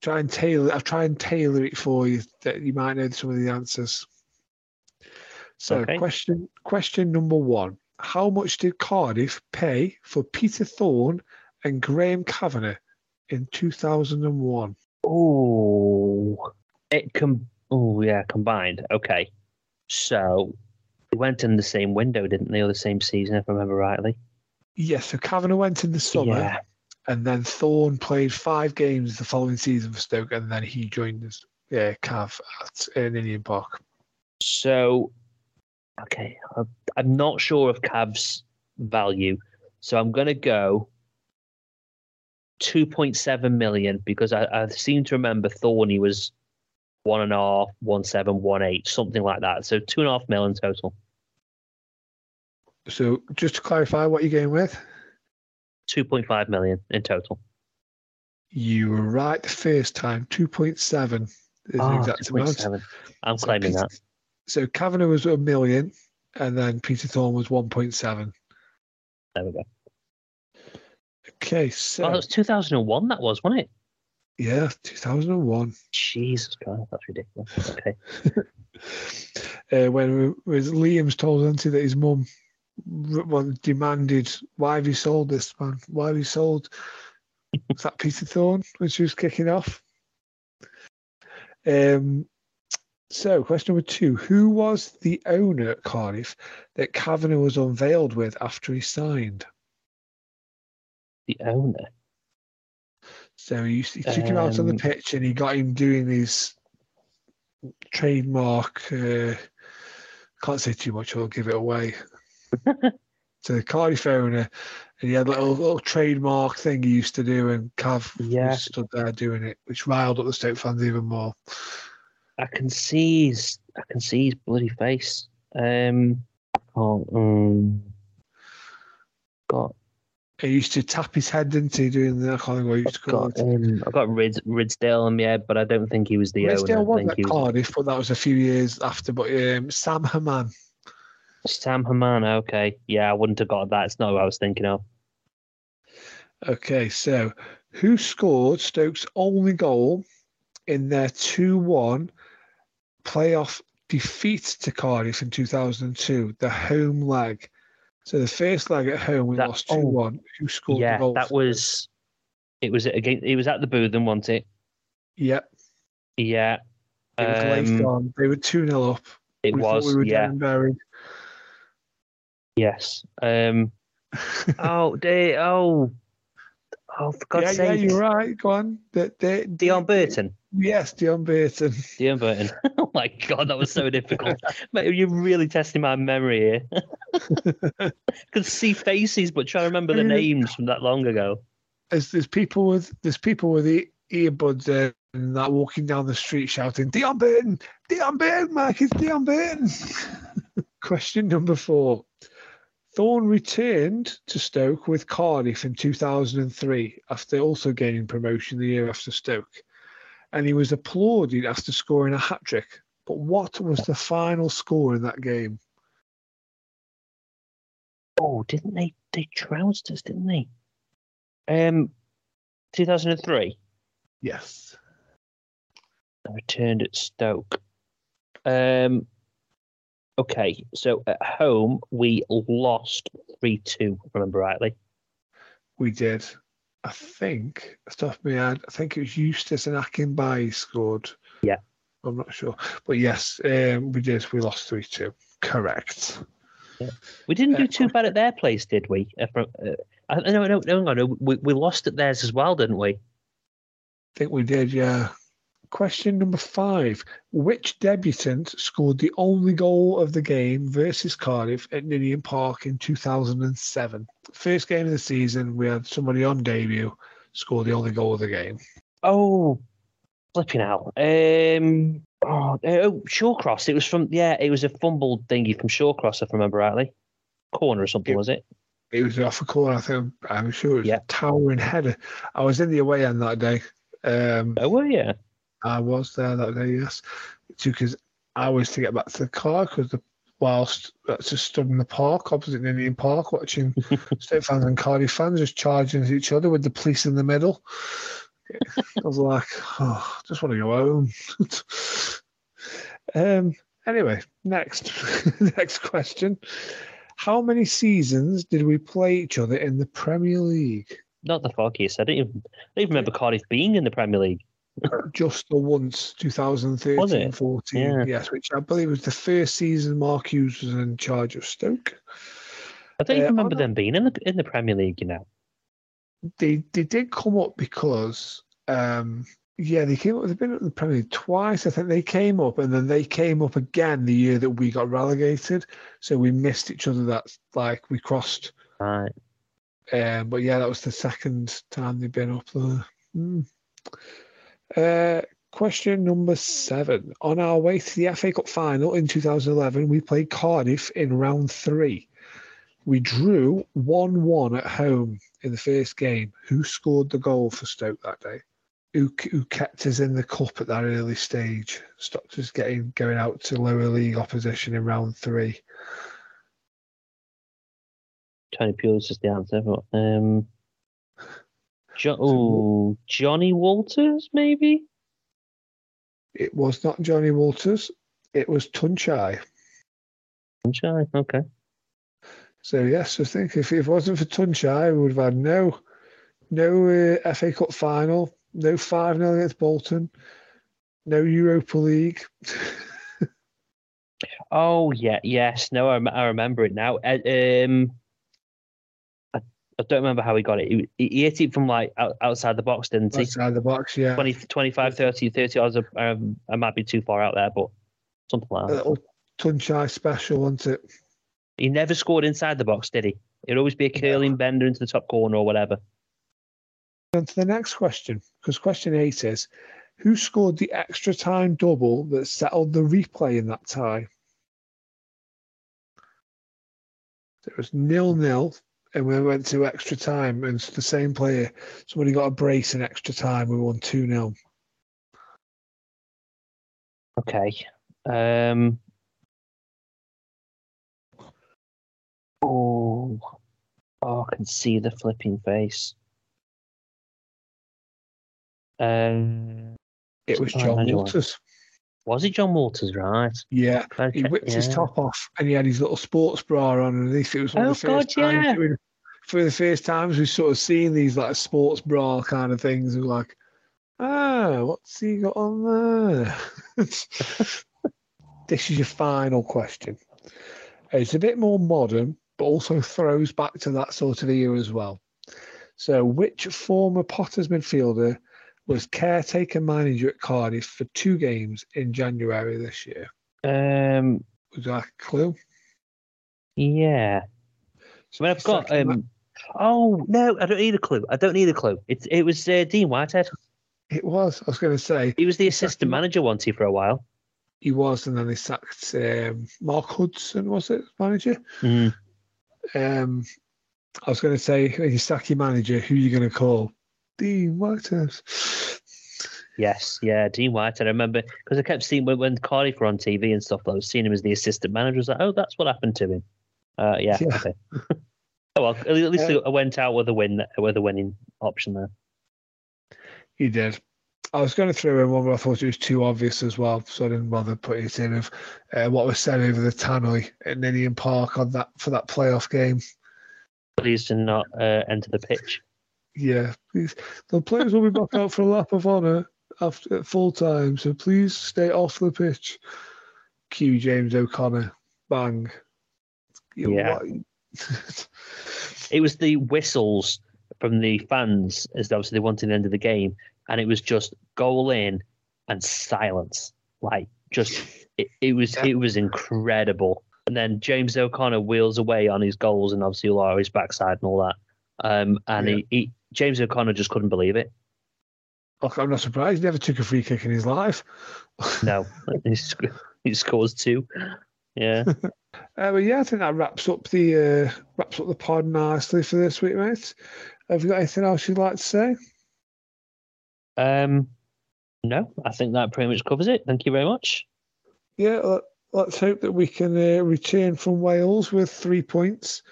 Try and tailor. I'll try and tailor it for you that you might know some of the answers. So, okay. question question number one: How much did Cardiff pay for Peter Thorne and Graham Kavanagh in two thousand and one? Oh, it com. Oh yeah, combined. Okay, so they went in the same window, didn't they, or the same season, if I remember rightly? Yes, so Kavanagh went in the summer, yeah. And then Thorne played five games the following season for Stoke, and then he joined us, yeah, Cav at uh, Ninian Park. So, okay, I'm not sure of Cav's value, so I'm going to go 2.7 million because I, I seem to remember Thorny was one and a half, one seven, one eight, something like that. So two and a half million total. So just to clarify, what you're going with? Two point five million in total. You were right the first time. Two point seven is oh, the exact amount. I'm so claiming Peter, that. So Kavanagh was a million, and then Peter Thorne was one point seven. There we go. Okay, so oh, that was 2001. That was, wasn't it? Yeah, 2001. Jesus Christ, that's ridiculous. Okay. [laughs] uh, when was Liam's told Auntie that his mum well, demanded, "Why have you sold this man? Why have you sold?" was [laughs] that Peter Thorne when she was kicking off? Um. So, question number two: Who was the owner at Cardiff that Kavanagh was unveiled with after he signed? The owner. So he, he took um, him out on the um, pitch and he got him doing these trademark. Uh, can't say too much, I'll give it away. To the Cardiff owner, and he had a little, little trademark thing he used to do, and Cav yeah. stood there doing it, which riled up the Stoke fans even more. I can see his, I can see his bloody face. Um, oh, um, got he used to tap his head, didn't he, doing the, I can't think what he used to call got, it. Um, I've got Rids, Ridsdale in my head, but I don't think he was the Ridsdale owner. was at Cardiff, but that was a few years after. But um, Sam Hammam. Sam Hammam, okay. Yeah, I wouldn't have got that. It's not what I was thinking of. Okay, so who scored Stoke's only goal in their 2 1 playoff defeat to Cardiff in 2002, the home leg? So the first leg at home, we that, lost two one. Who scored yeah, the goal? that was. It was again. It was at the Bootham, wasn't it? Yep. Yeah. It was um, late on. They were two 0 up. It we was. we were yeah. buried. Yes. Um. [laughs] oh, they. Oh. Oh, for God's yeah, sake! Yeah, you're right. Go on. They, they, Deon Burton. Yes, Deon Burton. Deon Burton. [laughs] oh my god, that was so difficult. [laughs] Mate, you're really testing my memory here. I can see faces, but try to remember the names from that long ago. There's, there's people with there's people with the earbuds uh, and that walking down the street shouting, Deon Burton, Deon Burton, Mark, it's Deon Burton. Question number four. Thorne returned to Stoke with Cardiff in 2003 after also gaining promotion the year after Stoke and he was applauded after scoring a hat trick. But what was the final score in that game? Oh, didn't they? They trounced us, didn't they? Um, 2003. Yes. I returned at Stoke. Um, okay, so at home we lost three two. Remember rightly? We did, I think, off the top of my head, I think it was Eustace and Akinbiyi scored. Yeah. I'm not sure. But yes, um, we did. We lost 3 2. Correct. We didn't do Uh, too bad at their place, did we? Uh, from- uh, I- no, no, no, no, no. We, we lost at theirs as well, didn't we? I think we did, yeah. Question number five. Which debutant scored the only goal of the game versus Cardiff at Ninian Park in 2007? First game of the season, we had somebody on debut score the only goal of the game. Oh, flipping out. Um, oh, oh, Shawcross. It was from yeah. It was a fumbled thingy from Shawcross, if I remember rightly. Corner or something, It- was it? It was off a corner, I think. I'm sure it was Yeah. a towering header. I was in the away end that day. Um, Oh, were you? I was there that day, yes. It took us hours to get back to the car because the whilst I just stood in the park opposite Ninian Park watching [laughs] State fans and Cardiff fans just charging at each other with the police in the middle. I was like, oh, I just want to go home. [laughs] um. Anyway, next [laughs] next question. How many seasons did we play each other in the Premier League? Not the foggiest. I don't even, I don't even remember Cardiff being in the Premier League. Just the once, 2013 14 Yeah. Yes, which I believe was the first season Mark Hughes was in charge of Stoke. I don't Uh, even remember oh, them being in the in the Premier League. You know. They they did come up because, um, yeah, they came up. They've been up in the Premier League twice. I think they came up, and then they came up again the year that we got relegated. So we missed each other. That's like we crossed. Right. Um, but yeah, that was the second time they've been up there. Hmm. Uh, question number seven. On our way to the FA Cup final in 2011, we played Cardiff in round three. We drew 1 1 at home in the first game. Who scored the goal for Stoke that day? Who, who kept us in the cup at that early stage? Stopped us getting going out to lower league opposition in round three. Tony Pulis is the answer. But, um, jo- oh, Johnny Walters, maybe. It was not Johnny Walters. It was Tuncay. Sunshine. Okay. So yes, I think if it wasn't for Tuncay, we would have had no, no uh, FA Cup final, no five 0 against Bolton, no Europa League. [laughs] Oh yeah, yes. No, I, I remember it now. Uh, um, I, don't remember how he got it. He, he hit it from like out, outside the box, didn't he? outside the box. Yeah, 20, 25, 30, 30 yards. Um, I might be too far out there, but something like that. a little Tuncay special, wasn't it? He never scored inside the box, did he? It'd always be a curling bender into the top corner or whatever. On to the next question, because question eight is, who scored the extra time double that settled the replay in that tie? It was nil nil, and we went to extra time, and it's the same player. Somebody got a brace in extra time. We won two 0 Okay. Um. Oh, oh, I can see the flipping face. Um, It was Oh, John. Walters. was it John Walters? Right. Yeah, Okay, he whipped his top off, and he had his little sports bra on underneath. It was one Oh, of the first God, yeah. times. For the first times, we sort of seen these like sports bra kind of things. And we're like, ah, what's he got on there? [laughs] this is your final question. It's a bit more modern, but also throws back to that sort of era as well. So, which former Potters midfielder was caretaker manager at Cardiff for two games in January this year? Um. You like a clue? Yeah. I mean, I've got. Um. Oh no, I don't need a clue. I don't need a clue. It it was uh, Dean Whitehead. It was. I was going to say He was the assistant ma- manager, wasn't he, for a while? he was, and then they sacked um, Mark Hudson. Was it manager? Mm. Um, I was going to say when you sack your manager, who are you going to call? Dean Whitehouse. Yes, yeah, Dean Whitehead. I remember because I kept seeing when, when Cardiff were on TV and stuff. I was seeing him as the assistant manager. I was like, oh, that's what happened to him. Uh, yeah. Yeah. Okay. [laughs] oh well, at least Uh, I went out with a win, with a winning option there. He did. I was going to throw in one, but I thought it was too obvious as well, so I didn't bother putting it in. Of uh, what was said over the tannoy at Ninian Park on that for that playoff game. Please do not uh, enter the pitch. Yeah, please. The players will be back out for a lap of honour after at full time, so please stay off the pitch. Cue James O'Connor. Bang. You Yeah. what? [laughs] It was the whistles from the fans as obviously they wanted the end of the game, and it was just goal in and silence. Like just it, it was it was incredible. And then James O'Connor wheels away on his goals and obviously his backside and all that. Um, and he, he James O'Connor just couldn't believe it. Look, I'm not surprised. He never took a free kick in his life. No, [laughs] he, sc- he scores two. Yeah. [laughs] Uh, but yeah, I think that wraps up the uh, wraps up the pod nicely for this week, mate. Have you got anything else you'd like to say? Um, no, I think that pretty much covers it. Thank you very much. Yeah, let, let's hope that we can uh, return from Wales with three points,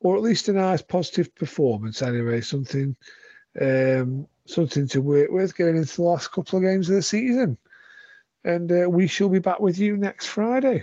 or at least a nice positive performance. Anyway, something um, something to work with going into the last couple of games of the season. And uh, we shall be back with you next Friday.